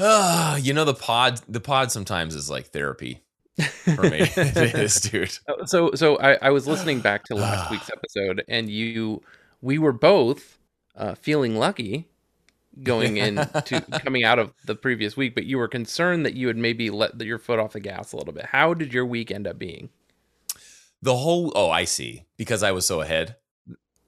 Ah, you know the pod. The pod sometimes is like therapy for me. it is, dude. So so I, I was listening back to last week's episode, and you we were both uh, feeling lucky going into coming out of the previous week, but you were concerned that you had maybe let your foot off the gas a little bit. How did your week end up being? The whole. Oh, I see. Because I was so ahead.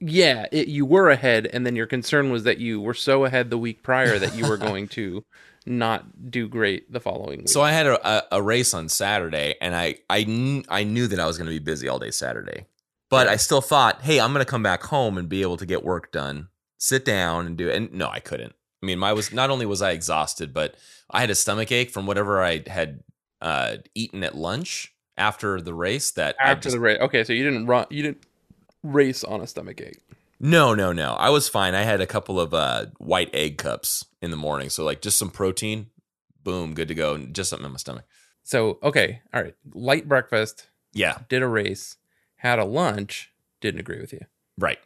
Yeah, it, you were ahead, and then your concern was that you were so ahead the week prior that you were going to not do great the following week. So I had a, a, race on Saturday, and I I knew, I knew that I was going to be busy all day Saturday, but I still thought, hey, I'm going to come back home and be able to get work done, sit down and do it. And no, I couldn't. I mean, my was not only was I exhausted, but I had a stomach ache from whatever I had uh, eaten at lunch after the race. That after just- the race. Okay, so you didn't run. You didn't race on a stomach ache. No, no, no. I was fine. I had a couple of uh, white egg cups in the morning, so like just some protein. Boom, good to go. Just something in my stomach. So okay, all right. Light breakfast. Yeah, Did a race. Had a lunch. Didn't agree with you. right.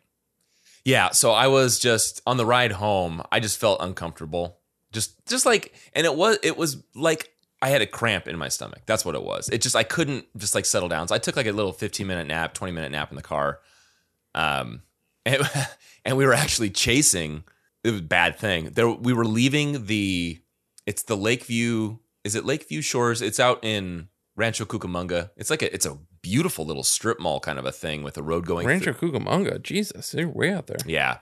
Yeah, so I was just on the ride home. I just felt uncomfortable. Just, just like, and it was, it was like I had a cramp in my stomach. That's what it was. It just, I couldn't just like settle down. So I took like a little 15 minute nap, 20 minute nap in the car. Um, and, and we were actually chasing. It was a bad thing. There, we were leaving the. It's the Lakeview. Is it Lakeview Shores? It's out in Rancho Cucamonga. It's like a. It's a beautiful little strip mall kind of a thing with a road going. Rancho Cucamonga. Jesus, you're way out there. Yeah.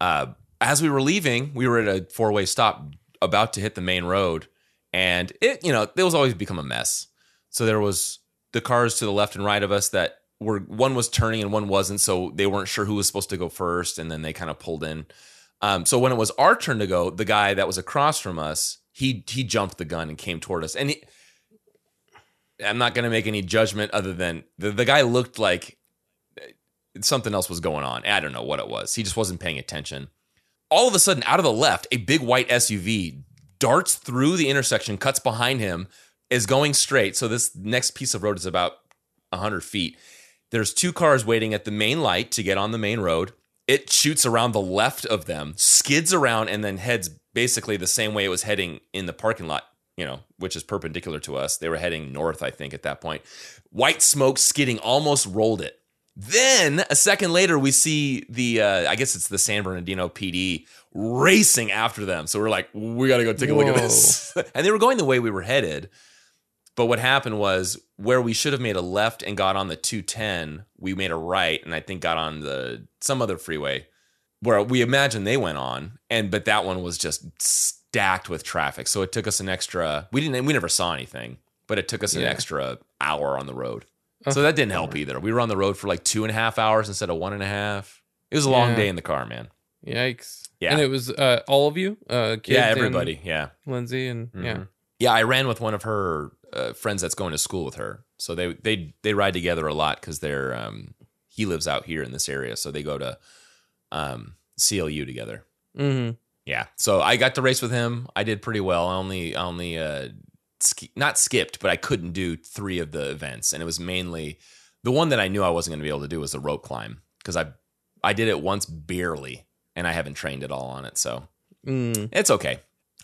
Uh, as we were leaving, we were at a four way stop, about to hit the main road, and it, you know, it was always become a mess. So there was the cars to the left and right of us that were one was turning and one wasn't, so they weren't sure who was supposed to go first, and then they kind of pulled in. Um, so when it was our turn to go, the guy that was across from us, he he jumped the gun and came toward us, and he, I'm not going to make any judgment other than the, the guy looked like something else was going on. I don't know what it was. He just wasn't paying attention. All of a sudden, out of the left, a big white SUV darts through the intersection, cuts behind him, is going straight. So this next piece of road is about 100 feet. There's two cars waiting at the main light to get on the main road. It shoots around the left of them, skids around, and then heads basically the same way it was heading in the parking lot, you know, which is perpendicular to us. They were heading north, I think, at that point. White smoke skidding almost rolled it. Then a second later, we see the uh, I guess it's the San Bernardino PD racing after them. So we're like, we got to go take a look at this. and they were going the way we were headed. But what happened was where we should have made a left and got on the 210, we made a right and I think got on the some other freeway where we imagine they went on. And but that one was just stacked with traffic. So it took us an extra we didn't we never saw anything, but it took us an extra hour on the road. So that didn't help either. We were on the road for like two and a half hours instead of one and a half. It was a long Yeah. day in the car, man. Yikes. Yeah. And it was uh, all of you? Uh, yeah, everybody. Yeah. Lindsay and yeah. Mhm. Yeah, I ran with one of her uh, friends that's going to school with her. So they they they ride together a lot because they're um, he lives out here in this area, so they go to um, CLU together. Mm-hmm. Yeah, so I got to race with him. I did pretty well. I only I only uh, sk- not skipped, but I couldn't do three of the events, and it was mainly the one that I knew I wasn't going to be able to do was the rope climb because I I did it once barely, and I haven't trained at all on it, so Mm. it's okay.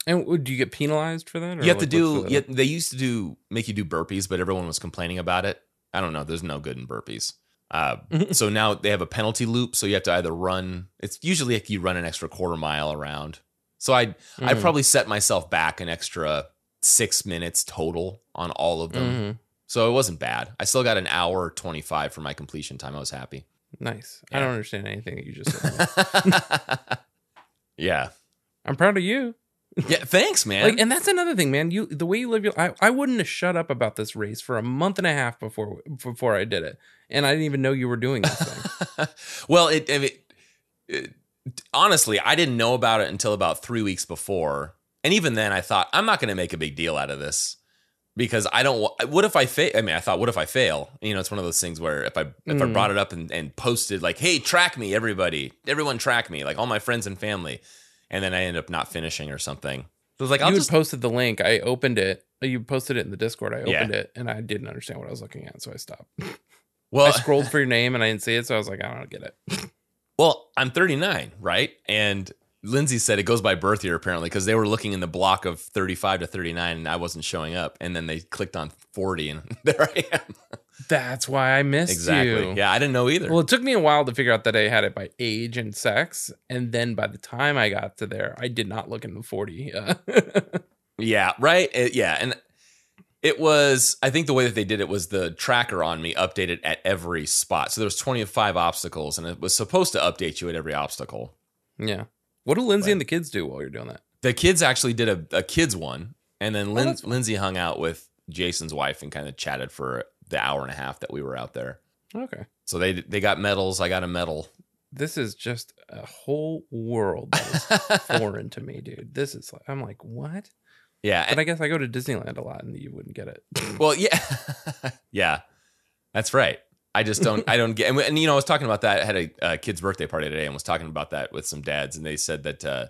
And would you get penalized for that? You have to do. the- Yeah, they used to do make you do burpees, but everyone was complaining about it. I don't know. There's no good in burpees. Uh, so now they have a penalty loop. So you have to either run. It's usually like you run an extra quarter mile around. So I I Mhm. probably set myself back an extra six minutes total on all of them. Mhm. So it wasn't bad. I still got an hour twenty five for my completion time. I was happy. Nice. I don't understand anything that you just said. yeah. I'm proud of you. Yeah. Thanks, man. Like, and that's another thing, man. You the way you live your I, I wouldn't have shut up about this race for a month and a half before before I did it, and I didn't even know you were doing this thing. well, it, it, it- honestly, I didn't know about it until about three weeks before, and even then, I thought I'm not going to make a big deal out of this because I don't. What if I fail? I mean, I thought, what if I fail? You know, it's one of those things where if I if I Mm. brought it up and, and posted like, "Hey, track me, everybody, everyone, track me," like all my friends and family, and then I end up not finishing or something. So it's like you just posted the link. I opened it. You posted it in the Discord. I Yeah. opened it, and I didn't understand what I was looking at, so I stopped. well, I scrolled for your name, and I didn't see it, so I was like, I don't get it. Well, I'm 39, right? And Lindsay said it goes by birth year apparently because they were looking in the block of 35 to 39 and I wasn't showing up. And then they clicked on 40 and there I am. That's why I missed exactly. you. Yeah, I didn't know either. Well, it took me a while to figure out that I had it by age and sex, and then by the time I got to there, I did not look in the forty. Uh, yeah, right. It- yeah, and it was. I think the way that they did it was the tracker on me updated at every spot. So there was 25 obstacles, and it was supposed to update you at every obstacle. yeah. What do Lindsay Right. and the kids do while you're doing that? The kids actually did a, a kids one, and then Lin- Oh. Lindsay hung out with Jason's wife and kind of chatted for the hour and a half that we were out there. Okay. So they they got medals. I got a medal. This is just a whole world that is foreign to me, dude. This is like I'm like, what? yeah, But I guess I go to Disneyland a lot and you wouldn't get it. Well, yeah, yeah, that's right. I just don't. I don't get. And, and, you know, I was talking about that. I had a, uh kid's birthday party today, and was talking about that with some dads, and they said that uh,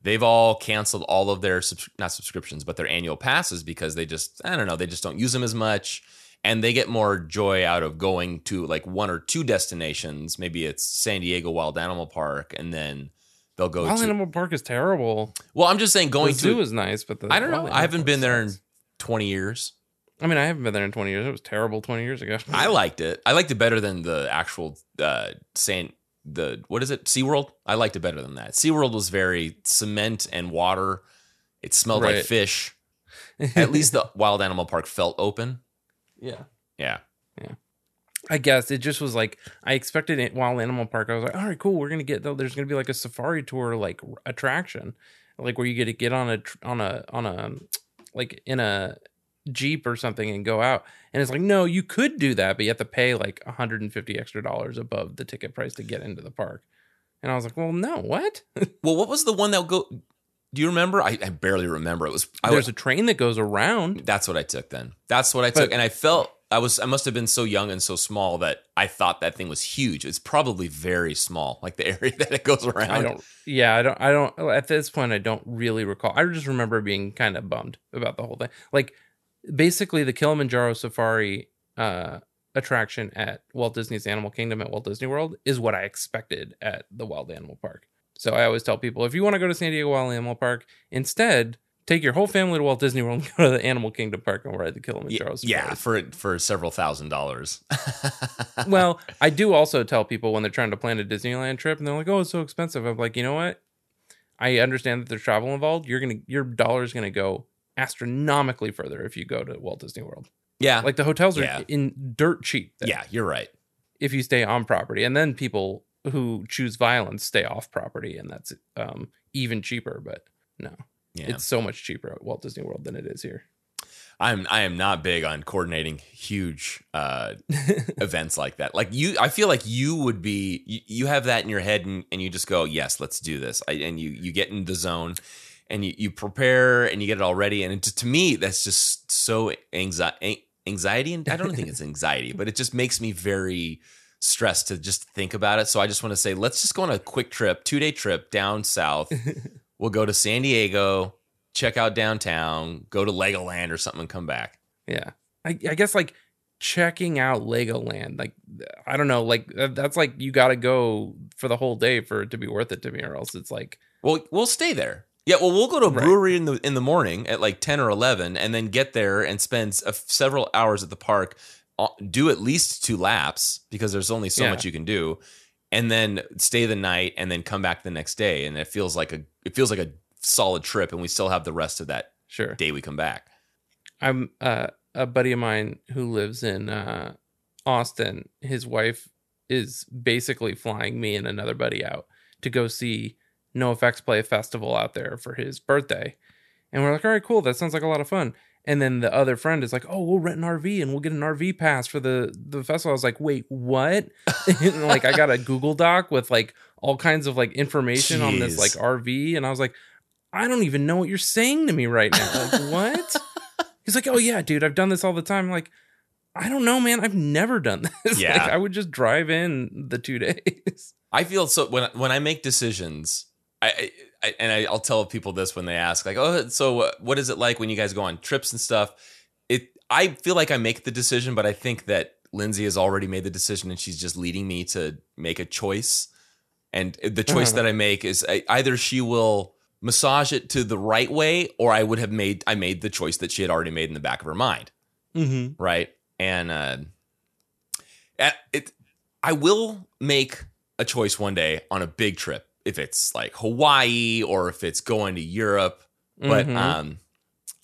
they've all canceled all of their subs- not subscriptions, but their annual passes because they just I don't know, they just don't use them as much, and they get more joy out of going to like one or two destinations. Maybe it's San Diego Wild Animal Park, and then they'll go to Wild to. Animal Park is terrible. well, I'm just saying going the zoo to. is nice, but the I don't know. I haven't been there in 20 years. I mean, I haven't been there in 20 years. It was terrible 20 years ago. I liked it. I liked it better than the actual uh Saint the what is it? SeaWorld? I liked it better than that. SeaWorld was very cement and water. It smelled like fish. At least the wild animal park felt open. Yeah. Yeah. Yeah. I guess it just was like I expected it while Animal Park. I was like, all right, cool. We're gonna get though. there's gonna be like a safari tour like r- attraction, like where you get to get on a tr- on a on a like in a jeep or something and go out. And it's like, no, you could do that, but you have to pay like 150 extra dollars above the ticket price to get into the park. And I was like, well, no, what? Well, what was the one that go do you remember? I, I barely remember. It was I There's was, a train that goes around. that's what I took then. That's what I But- took. And I felt I was I must have been so young and so small that I thought that thing was huge. It's probably very small, like the area that it goes around. I don't. Yeah, I don't. I don't. At this point, I don't really recall. I just remember being kind of bummed about the whole thing. Like, basically, the Kilimanjaro Safari uh, attraction at Walt Disney's Animal Kingdom at Walt Disney World is what I expected at the Wild Animal Park. So I always tell people if you want to go to San Diego Wild Animal Park, instead take your whole family to Walt Disney World and go to the Animal Kingdom Park and ride the Kilimanjaro yeah, for for several thousand dollars. well, I do also tell people when they're trying to plan a Disneyland trip and they're like, "Oh, it's so expensive." I'm like, you know what? I understand that there's travel involved. You're gonna your dollar's gonna go astronomically further if you go to Walt Disney World. yeah, Like the hotels are Yeah. in dirt cheap. there yeah, you're right. if you stay on property, and then people who choose violence stay off property, and that's um, even cheaper. But no, Yeah, it's so much cheaper at Walt Disney World than it is here. I'm I am not big on coordinating huge uh, events like that. Like you, I feel like you would be. You, you have that in your head, and, and you just go, "Yes, let's do this." I, and you you get in the zone, and you, you prepare, and you get it all ready. And it, to me, that's just so anxiety. Anxiety, and I don't think it's anxiety, but it just makes me very stressed to just think about it. So I just want to say, let's just go on a quick trip, two day trip down south. we'll go to San Diego, check out downtown, go to Legoland or something, and come back. Yeah. I, I guess like checking out Legoland, like I don't know, like that's like you got to go for the whole day for it to be worth it to me, or else it's like Well, we'll stay there. Yeah, well, we'll go to a Right. brewery in the in the morning at like ten or eleven, and then get there and spend a, uh, several hours at the park. Do at least two laps because there's only so Yeah. much you can do, and then stay the night, and then come back the next day. And it feels like a it feels like a solid trip, and we still have the rest of that sure. day we come back. I'm uh, a buddy of mine who lives in uh, Austin. His wife is basically flying me and another buddy out to go see NOFX play a festival out there for his birthday. And we're like, all right, cool. That sounds like a lot of fun. And then the other friend is like, oh, we'll rent an RV and we'll get an RV pass for the the festival. I was like, wait, what? and like, I got a Google Doc with like all kinds of like information on this like RV, and I was like, I don't even know what you're saying to me right now. Like, what? He's like, oh yeah, dude, I've done this all the time. I'm like, I don't know, man. I've never done this. Yeah. like, I would just drive in the two days. I feel so when when I make decisions, I, I and I, I'll tell people this when they ask, like, "Oh, so what is it like when you guys go on trips and stuff?" It I feel like I make the decision, but I think that Lindsay has already made the decision, and she's just leading me to make a choice. And the choice Uh-huh. that I make is I, either she will massage it to the right way, or I would have made I made the choice that she had already made in the back of her mind, Mm-hmm. right? And uh, it, I will make a choice one day on a big trip if it's like Hawaii or if it's going to Europe. But Mhm. um,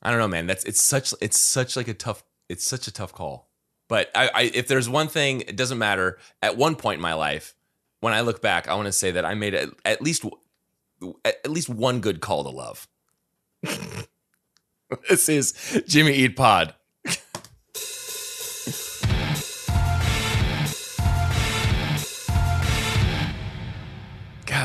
I don't know, man. That's it's such it's such like a tough it's such a tough call. But I, I if there's one thing, it doesn't matter. At one point in my life, when I look back, I want to say that I made at, at least at least one good call to love. this is Jimmy Eat Pod.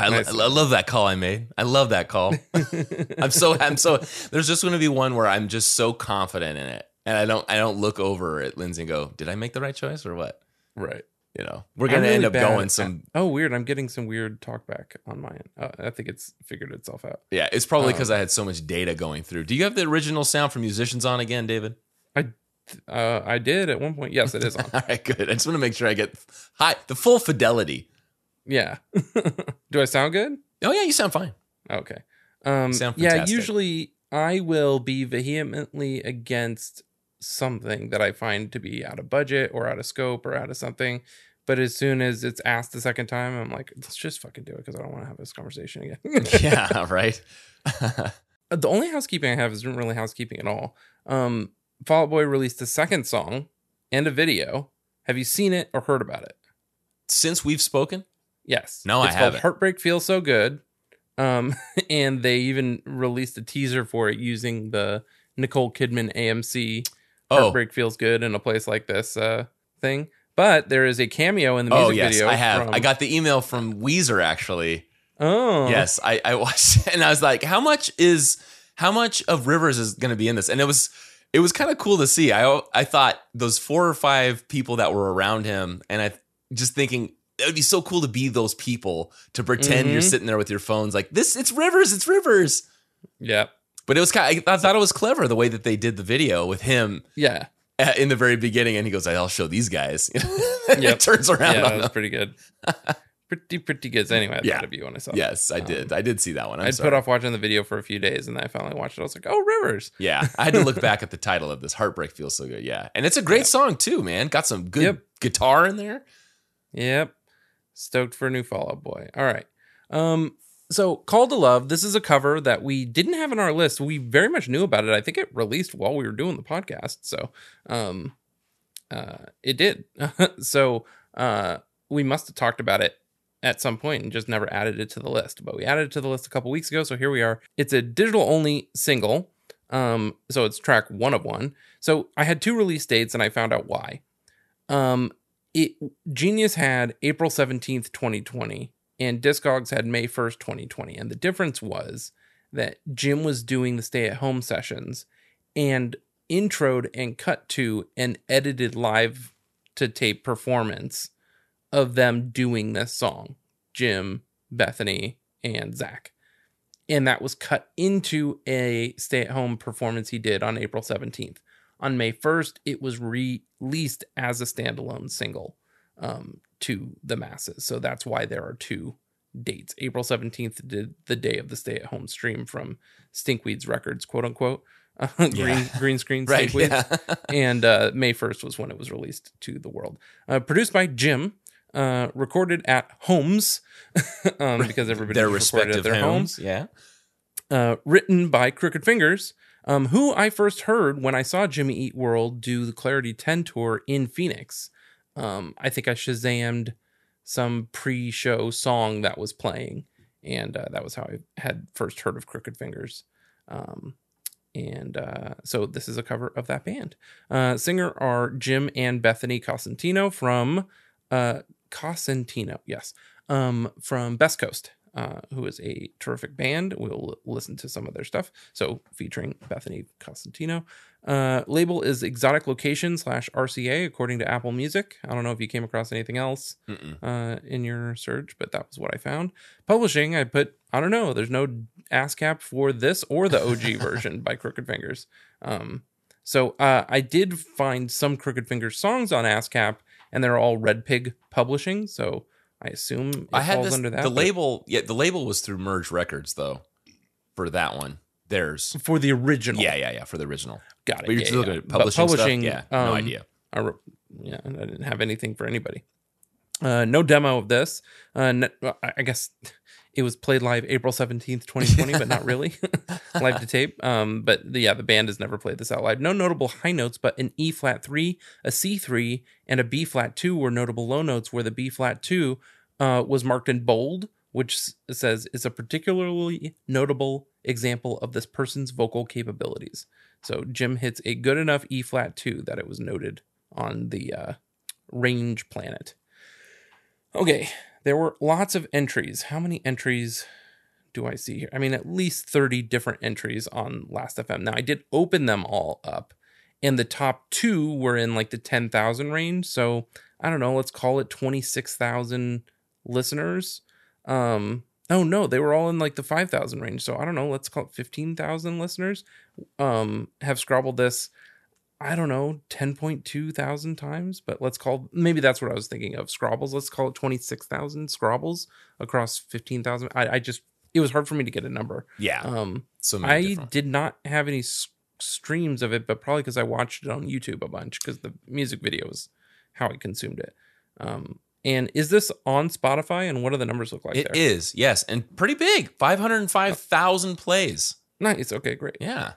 I, Nice. I love that call I made. I love that call. I'm so I'm so there's just going to be one where I'm just so confident in it, and I don't I don't look over at Lindsay and go, "Did I make the right choice or what?" right. You know, we're going to really end up going at- some. Oh, weird. I'm getting some weird talkback on my end. Uh, I think it's figured itself out. Yeah, it's probably Um, because I had so much data going through. Do you have the original sound from musicians on again, David? Uh, I did at one point. Yes, it is on. All right, good. I just want to make sure I get high the full fidelity. Yeah. Do I sound good? Oh yeah, you sound fine. Okay. Um, Sound yeah, fantastic. usually I will be vehemently against something that I find to be out of budget or out of scope or out of something. But as soon as it's asked the second time, I'm like, let's just fucking do it because I don't want to have this conversation again. yeah, right. The only housekeeping I have isn't really housekeeping at all. Um, Fall Out Boy released a second song and a video. Have you seen it or heard about it? Since we've spoken, Yes. No, I it's called haven't. Heartbreak Feels So Good. Um, and they even released a teaser for it using the Nicole Kidman AMC oh, Heartbreak Feels Good in a place like this uh, thing. But there is a cameo in the music oh yes, video. I have. from- I got the email from Weezer actually. Oh. Yes, I, I watched it and I was like, how much is how much of Rivers is going to be in this? And it was it was kind of cool to see. I I thought those four or five people that were around him, and I just thinking it would be so cool to be those people to pretend you're Mhm. sitting there with your phones like this. It's Rivers. It's Rivers. Yeah. But it was kind. Of, I thought it was clever the way that they did the video with him Yeah. uh, in the very beginning, and he goes, "I'll show these guys." yeah. Turns around Yeah, that was pretty good. pretty, pretty good. So anyway, I Yeah. thought of you when I saw it. Yes, I did. I did see that one. Sorry. put off watching the video for a few days and then I finally watched it. I was like, oh, Rivers. Yeah, I had to look back at the title of this. Heartbreak feels so good. Yeah, and it's a great Yep. song too, man. Got some good Yep. guitar in there. Yep. Stoked for a new Fall Out Boy. All right. Um, so Call to Love, this is a cover that we didn't have on our list. We very much knew about it. I think it released while we were doing the podcast. So um uh it did. so uh we must have talked about it at some point and just never added it to the list. But we added it to the list a couple weeks ago, so here we are. It's a digital only single. Um, so it's track one of one. So I had two release dates and I found out why. Um, it Genius had April 17th, 2020, and Discogs had May 1st, 2020. And the difference was that Jim was doing the stay at home sessions and introed and cut to an edited live to tape performance of them doing this song Jim, Bethany, and Zach. And that was cut into a stay at home performance he did on April 17th. On May 1st, it was released as a standalone single um, to the masses. So that's why there are two dates. April 17th did the day of the stay at home stream from Stinkweeds Records, quote unquote. Uh, green, Yeah. green screen Right. Yeah. and uh, May 1st was when it was released to the world. Uh, produced by Jim, uh, recorded at homes um, because everybody their recorded at their homes. homes. Yeah. Uh, written by Crooked Fingers, um, who I first heard when I saw Jimmy Eat World do the Clarity 10 tour in Phoenix. Um, I think I shazammed some pre-show song that was playing, and uh, that was how I had first heard of Crooked Fingers. Um, and uh, so this is a cover of that band. Uh, singer are Jim and Bethany Cosentino from uh, Cosentino, yes, um, from Best Coast, uh, who is a terrific band. We'll listen to some of their stuff. So featuring Bethany Cosentino. Uh, label is Exotic Location slash RCA, according to Apple Music. I don't know if you came across anything else uh, in your search, but that was what I found. Publishing, I put, I don't know, there's no ASCAP for this or the OG version by Crooked Fingers. Um, so uh, I did find some Crooked Fingers songs on ASCAP, and they're all Red Pig Publishing. So I assume it I had this, under that. the but label. Yeah, the label was through Merge Records though. For that one, There's for the original. Yeah, yeah, yeah. For the original. got it. But you're yeah, still yeah. looking at But publishing, publishing, stuff. Yeah, no um, idea. I wrote, yeah, I didn't have anything for anybody. Uh, no demo of this. Uh, I guess it was played live April seventeenth, twenty twenty, but not really live to tape. Um, but the, yeah, the band has never played this out live. No notable high notes, but an E flat three, a C three, and a B flat two were notable low notes. Where the B flat two uh, was marked in bold, which says is a particularly notable example of this person's vocal capabilities. So Jim hits a good enough E flat two that it was noted on the uh, range planet. Okay, there were lots of entries. How many entries do I see here? I mean, at least 30 different entries on Last FM. Now, I did open them all up, and the top two were in like the 10,000 range. So I don't know, let's call it 26,000 listeners. Um, oh no, they were all in like the 5,000 range. So I don't know, let's call it 15,000 listeners. Um, have scrobbled this I don't know, 10.2 thousand times, but let's call maybe that's what I was thinking of. Scrobbles, let's call it 26,000 Scrobbles across 15,000. I, I just, it was hard for me to get a number. Yeah. Um, so I different- did not have any s- streams of it, but probably because I watched it on YouTube a bunch because the music video is how I consumed it. Um, and is this on Spotify and what do the numbers look like It there? is, yes, and pretty big. Five hundred five thousand plays. Nice. Okay, great. Yeah.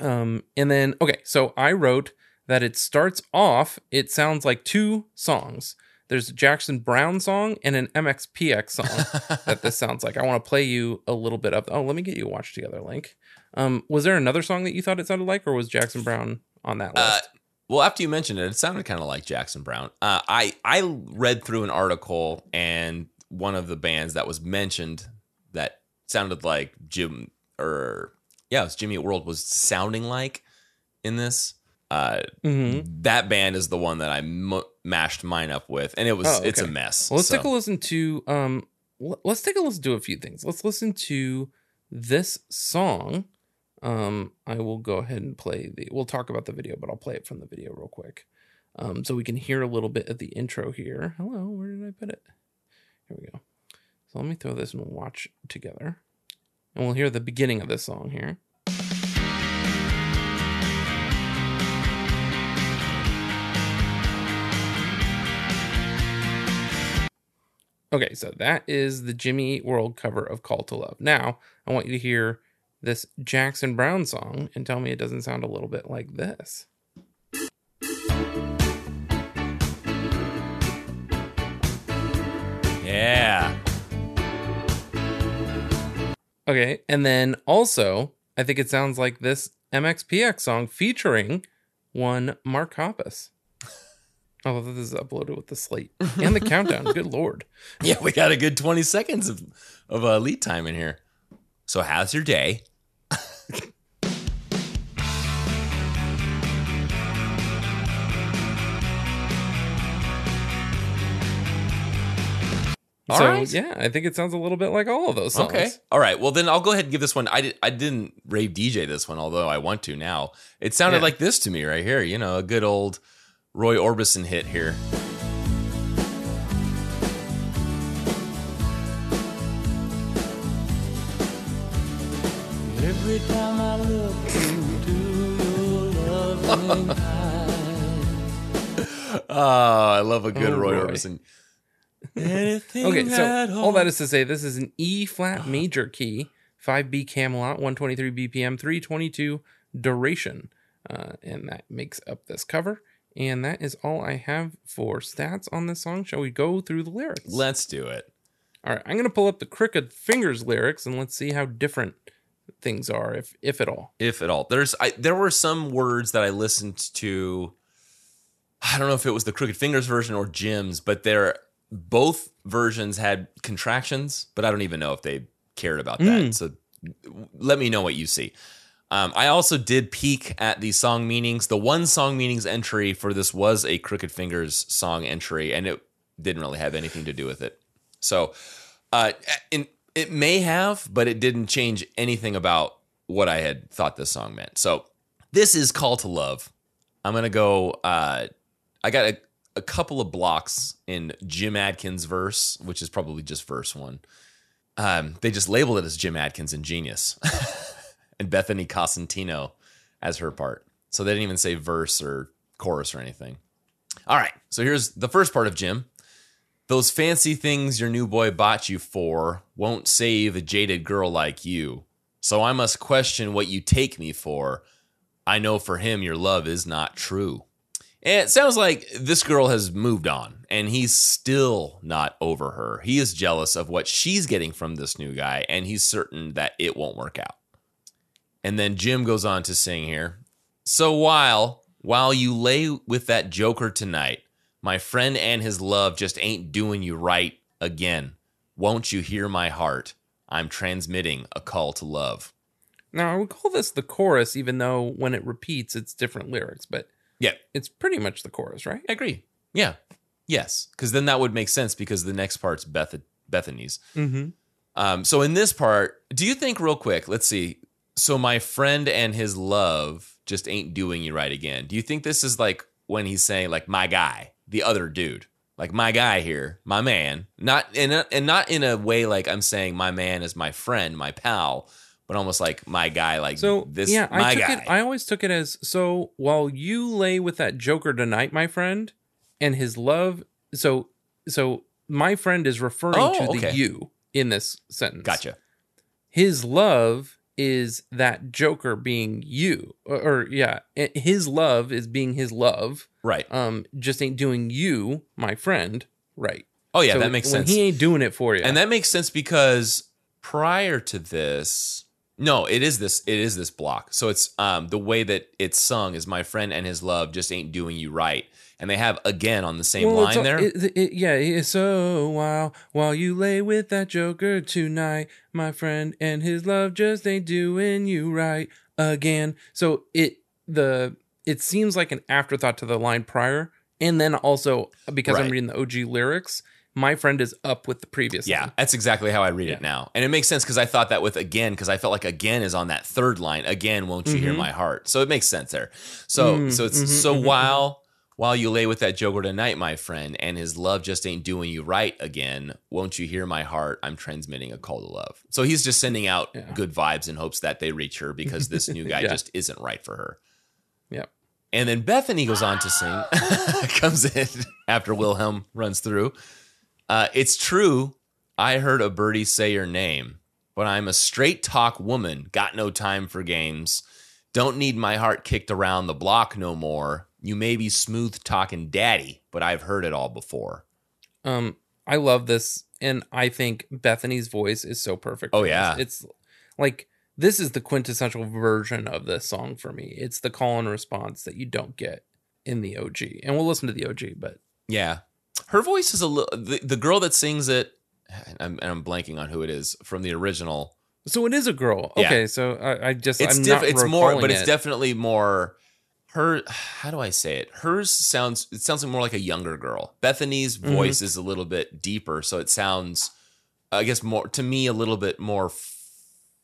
Um, and then okay, so I wrote that it starts off. It sounds like two songs. There's a Jackson Browne song and an MXPX song that this sounds like. I want to play you a little bit of. Oh, let me get you a watch together link. Um, was there another song that you thought it sounded like, or was Jackson Browne on that Uh, list? well, after you mentioned it, it sounded kind of like Jackson Browne. Uh, I I read through an article, and one of the bands that was mentioned that sounded like Jim or yeah, it was Jimmy World was sounding like in this. Uh, hmm that band is the one that I m- mashed mine up with, and it was Oh, it's a mess. Well, let's So- take a listen to. Um, l- let's take a listen to a few things. Let's listen to this song. Um, I will go ahead and play the. We'll talk about the video, but I'll play it from the video real quick, um, so we can hear a little bit of the intro here. Hello, where did I put it? Here we go. So let me throw this and we'll watch together, and we'll hear the beginning of this song here. Okay, so that is the Jimmy Eat World cover of Call to Love. Now, I want you to hear this Jackson Browne song and tell me it doesn't sound a little bit like this. Okay, and then also, I think it sounds like this MXPX song featuring one Mark Hoppus. Oh, this is uploaded with the slate and the countdown. Good lord. Yeah, we got a good 20 seconds of, of uh, lead time in here. So, how's your day? All so right. yeah, I think it sounds a little bit like all of those songs. Okay. All right. Well, then I'll go ahead and give this one. I, did, I didn't rave DJ this one, although I want to now. It sounded Yeah. like this to me right here. You know, a good old Roy Orbison hit here. Every time I look into your loving eyes. Oh, ah, I love a good Oh, Roy Roy. Orbison. Anything Okay, so at all that is to say, this is an E flat major key, 5B Camelot, 123 BPM, 322 duration. Uh, and that makes up this cover. And that is all I have for stats on this song. Shall we go through the lyrics? Let's do it. all right, I'm going to pull up the Crooked Fingers lyrics and let's see how different things are, if if at all. if at all. There's I, there were some words that I listened to. I don't know if it was the Crooked Fingers version or Jim's, but they're both versions had contractions, but I don't even know if they cared about that. Mm. So let me know what you see. Um, I also did peek at the song meanings. The one song meanings entry for this was a Crooked Fingers song entry, and it didn't really have anything to do with it. So, uh, in, it may have, but it didn't change anything about what I had thought this song meant. So, this is Call to Love. I'm gonna go. Uh, I got a, a couple of blocks in Jim Adkins' verse, which is probably just verse one. Um, they just labeled it as Jim Adkins and Genius, and Bethany Cosentino as her part. So they didn't even say verse or chorus or anything. All right, so here's the first part of Jim. Those fancy things your new boy bought you for won't save a jaded girl like you. So I must question what you take me for. I know for him your love is not true. And it sounds like this girl has moved on and he's still not over her. He is jealous of what she's getting from this new guy and he's certain that it won't work out. And then Jim goes on to sing here. So while while you lay with that joker tonight, my friend and his love just ain't doing you right again. Won't you hear my heart? I'm transmitting a call to love. Now I would call this the chorus, even though when it repeats, it's different lyrics, but Yeah, it's pretty much the chorus, right? I agree. Yeah. Yes. Because then that would make sense because the next part's Beth- Bethany's. Mm-hmm. Um, so in this part, do you think real quick? Let's see. So my friend and his love just ain't doing you right again. Do you think this is like when he's saying like my guy, the other dude, like my guy here, my man, not in a, and not in a way like I'm saying my man is my friend, my pal, but almost like my guy, like So this, yeah, my I took guy. it. I always took it as so. While you lay with that Joker tonight, my friend, and his love. So so my friend is referring Oh, to the you in this sentence. gotcha. His love is that Joker being you, or, or yeah, his love is being his love. Right. Um, just ain't doing you, my friend, right? Oh yeah, So that makes when sense. He ain't doing it for you, And that makes sense because prior to this, no, it is this it is this block. So it's um the way that it's sung is my friend and his love just ain't doing you right. And they have again on the same Well, line all- there. it- it- yeah, it's so while while you lay with that joker tonight, my friend, and his love just ain't doing you right again. So it the it seems like an afterthought to the line prior, and then also because I'm reading the OG lyrics, my friend is up with the previous. yeah, line. that's exactly how I read it now. And it makes sense because I thought that with again, because I felt like again is on that third line. Again, won't you hear Mhm. my heart? So it makes sense there. So Mm, so it's mhm, so mhm, while while you lay with that joker tonight, my friend, and his love just ain't doing you right again, won't you hear my heart? I'm transmitting a call to love. So he's just sending out Yeah. good vibes in hopes that they reach her because this new guy Yeah. just isn't right for her. Yep. And then Bethany goes on to sing, comes in after Wilhelm runs through. Uh, it's true. I heard a birdie say your name, but I'm a straight talk woman. Got no time for games. Don't need my heart kicked around the block no more. You may be smooth talking daddy, but I've heard it all before. Um, I love this, and I think Bethany's voice is so perfect. Oh, for this. yeah. it's like this is the quintessential version of this song for me. It's the call and response that you don't get in the OG, and we'll listen to the OG. But Yeah, her voice is a little. The, the girl that sings it, and I'm, and I'm blanking on who it is from the original. so it is a girl. Yeah. Okay, so I, I just It's I'm diff- It's more, but it's it. definitely more. Her, how do I say it? Hers sounds. It sounds more like a younger girl. Bethany's Mhm. voice is a little bit deeper, so it sounds, I guess, more to me a little bit more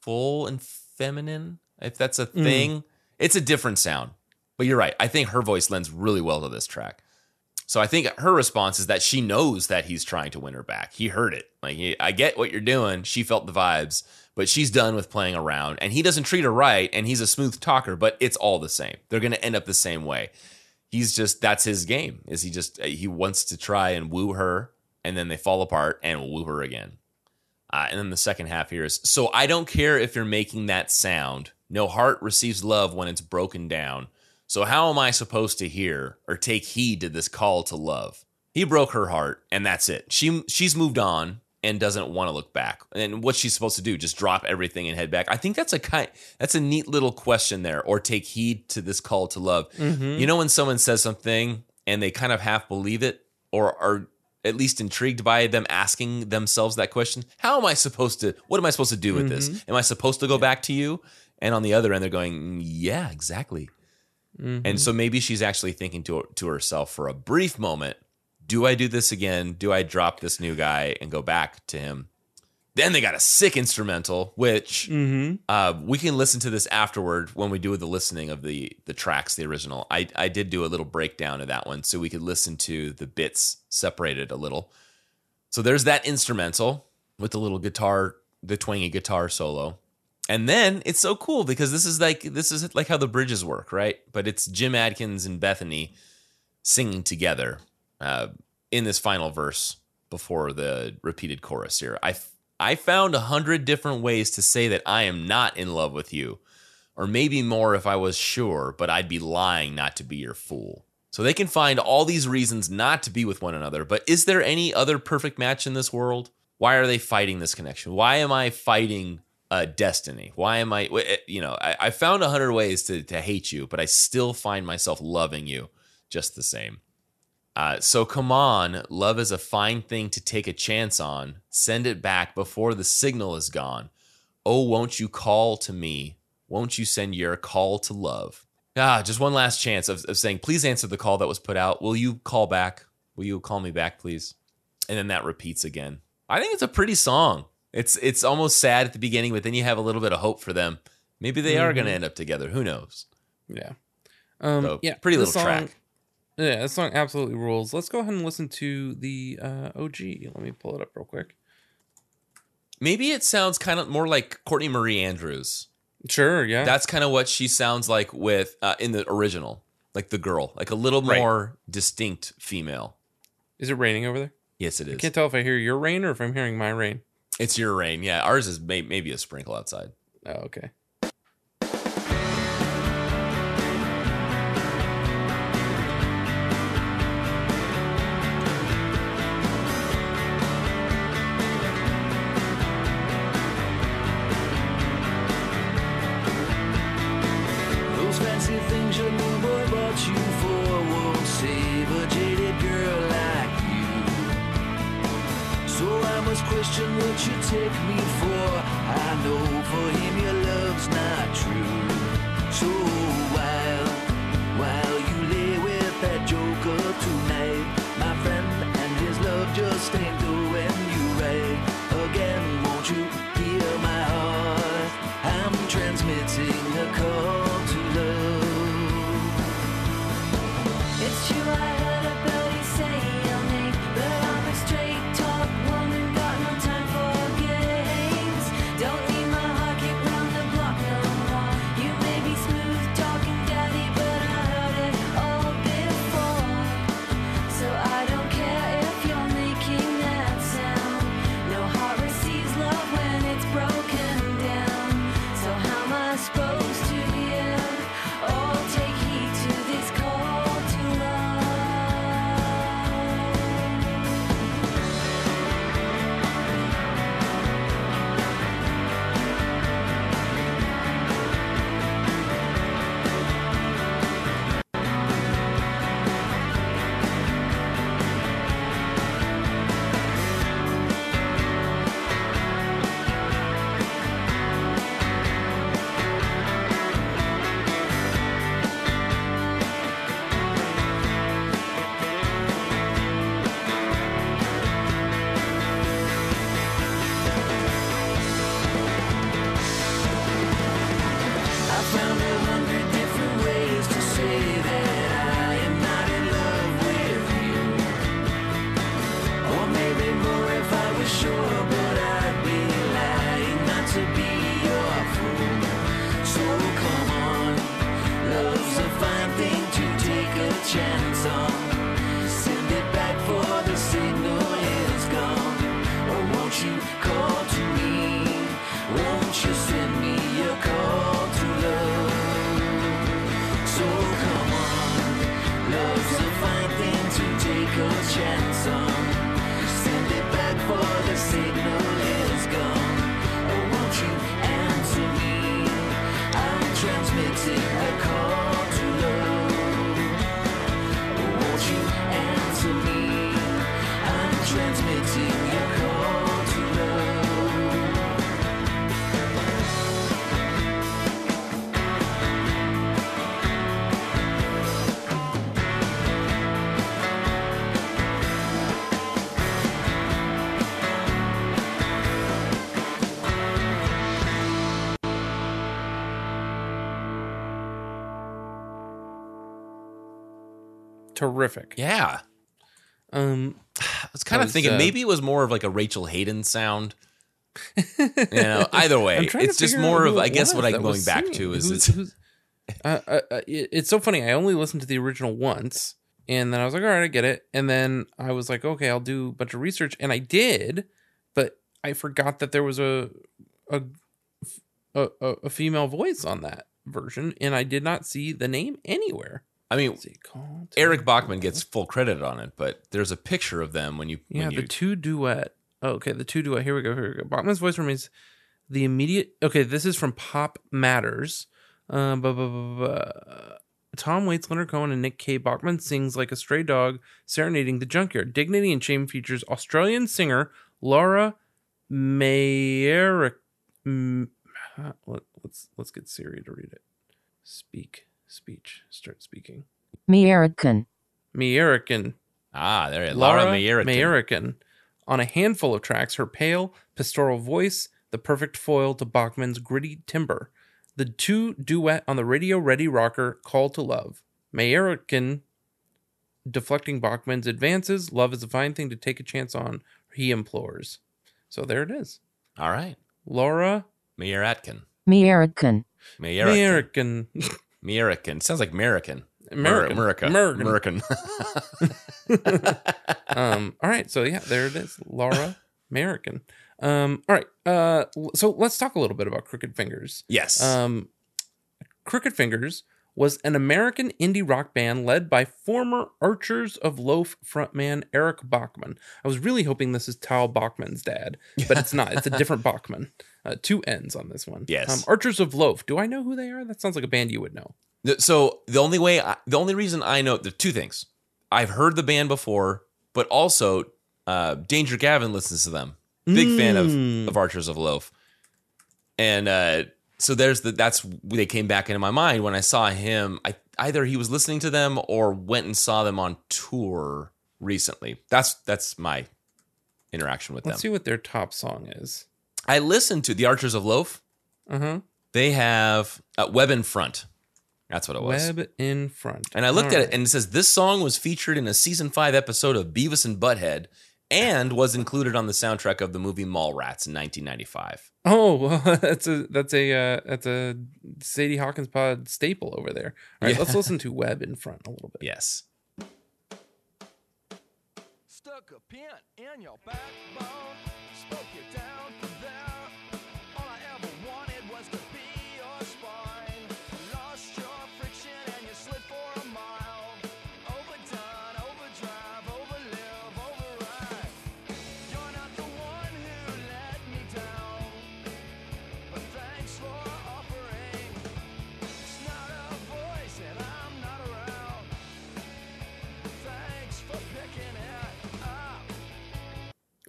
full and feminine. If that's a Mm. thing, it's a different sound. But you're right. I think her voice lends really well to this track. So I think her response is that she knows that he's trying to win her back. He heard it. Like I get what you're doing. She felt the vibes, but she's done with playing around. And he doesn't treat her right. And he's a smooth talker, but it's all the same. They're going to end up the same way. He's just that's his game. Is he just he wants to try and woo her, and then they fall apart and woo her again. Uh, and then the second half here is so I don't care if you're making that sound. No heart receives love when it's broken down. So how am I supposed to hear or take heed to this call to love? He broke her heart, and that's it. She she's moved on and doesn't want to look back. And what's she supposed to do? Just drop everything and head back? I think that's a kind that's a neat little question there. Or take heed to this call to love. Mhm. You know when someone says something and they kind of half believe it or are at least intrigued by them asking themselves that question, how am I supposed to what am I supposed to do with this? Mhm. Am I supposed to go back to you? And on the other end they're going, "Yeah, exactly." Mhm. And so maybe she's actually thinking to to herself for a brief moment, do I do this again? Do I drop this new guy and go back to him? Then they got a sick instrumental, which Mm-hmm. uh, we can listen to this afterward when we do the listening of the the tracks, the original. I I did do a little breakdown of that one, so we could listen to the bits separated a little. So there's that instrumental with the little guitar, the twangy guitar solo. And then it's so cool because this is like this is like how the bridges work, right? But it's Jim Adkins and Bethany singing together uh, in this final verse before the repeated chorus here. I I found a hundred different ways to say that I am not in love with you, or maybe more if I was sure, but I'd be lying not to be your fool. So they can find all these reasons not to be with one another. But is there any other perfect match in this world? Why are they fighting this connection? Why am I fighting uh, destiny? Why am I, eh, you know, I, I found a hundred ways to, to hate you, but I still find myself loving you just the same. Uh, so come on, love is a fine thing to take a chance on. Send it back before the signal is gone. Oh, won't you call to me? Won't you send your call to love? Ah, just one last chance of, of saying, please answer the call that was put out. Will you call back? Will you call me back, please? And then that repeats again. I think it's a pretty song. It's it's almost sad at the beginning, but then you have a little bit of hope for them. Maybe they are going to end up together. Who knows? Yeah. Um, So, yeah. pretty little song- track. Yeah, this song absolutely rules. Let's go ahead and listen to the uh, OG. Let me pull it up real quick. Maybe it sounds kind of more like Courtney Marie Andrews. Sure. Yeah. That's kind of what she sounds like with uh, in the original, like the girl, like a little Right. more distinct female. Is it raining over there? Yes, it is. I can't tell if I hear your rain or if I'm hearing my rain. It's your rain. Yeah, ours is may- maybe a sprinkle outside. Oh, okay. Take me terrific. Yeah. Um, I was kind of thinking uh, maybe it was more of like a Rachel Haden sound. you know, either way, I'm trying to it's just more of I guess what I'm going back singing. to is Who's- it's who's- uh, uh, uh, it- it's so funny. I only listened to the original once, and then I was like, all right, I get it. And then I was like, okay, I'll do a bunch of research, and I did, but I forgot that there was a a, a a female voice on that version, and I did not see the name anywhere. I mean What's it called? Eric Bachmann gets full credit on it, but there's a picture of them when you Yeah, when you the two duet. Oh, okay, the two duet. Here we go. Here we go. Bachmann's voice remains the immediate. Okay, this is from Pop Matters. Uh, bu- bu- uh, Tom Waits, Leonard Cohen, and Nick Cave Bachmann sings like a stray dog serenading the junkyard. Dignity and Shame features Australian singer Laura Mayerick. Mm, uh, let's let's get Siri to read it. Speak, speech, start speaking. American. Mayerican. ah there it is. Laura Mayerick. Mayerican. On a handful of tracks, her pale, pastoral voice, the perfect foil to Bachmann's gritty timbre. The two duet on the radio ready rocker Call to Love. Mayerican deflecting Bachmann's advances. Love is a fine thing to take a chance on, he implores. So there it is. All right, Laura Meyerratken. American. Mayerican. Mayerican sounds like American. American. America. American. American. um all right so yeah there it is laura american um all right uh so let's talk a little bit about crooked fingers yes. um crooked fingers was an american indie rock band led by former archers of loaf frontman eric bachmann i was really hoping this is tal bachman's dad but it's not it's a different bachman uh, two ends on this one Yes. um, archers of loaf do i know who they are that sounds like a band you would know So the only way, I, the only reason I know, the two things. I've heard the band before, but also uh, Danger Gavin listens to them. Big fan Mm. of of Archers of Loaf, and uh, so there's the that's they came back into my mind when I saw him. I either he was listening to them or went and saw them on tour recently. That's that's my interaction with them. let's see what their top song is I listened to the Archers of Loaf. uh-huh They have uh, Web in Front. That's what it was. Web in front. And I looked All at right. it and it says this song was featured in a season five episode of Beavis and Butthead and was included on the soundtrack of the movie Mallrats in 1995. Oh, well, that's a that's a uh, that's a Sadie Hawkins pod staple over there. All right, Yeah. let's listen to Web in front a little bit. Yes. Stuck a pin in your backbone, spoke you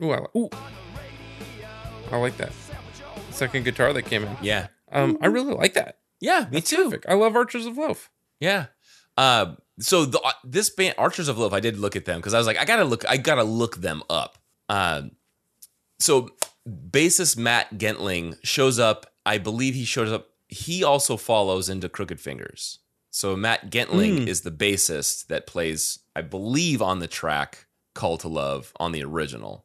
Ooh, I, ooh, I like that second guitar that came in. Yeah. Um, I really like that. Yeah, me too. Perfect. I love Archers of Loaf. Yeah. Uh, so the, this band, Archers of Love, I did look at them because I was like, I gotta look, I gotta look them up. Um, so bassist Matt Gentling shows up. I believe he shows up. He also follows into Crooked Fingers. So Matt Gentling Mm. is the bassist that plays, I believe, on the track "Call to Love" on the original.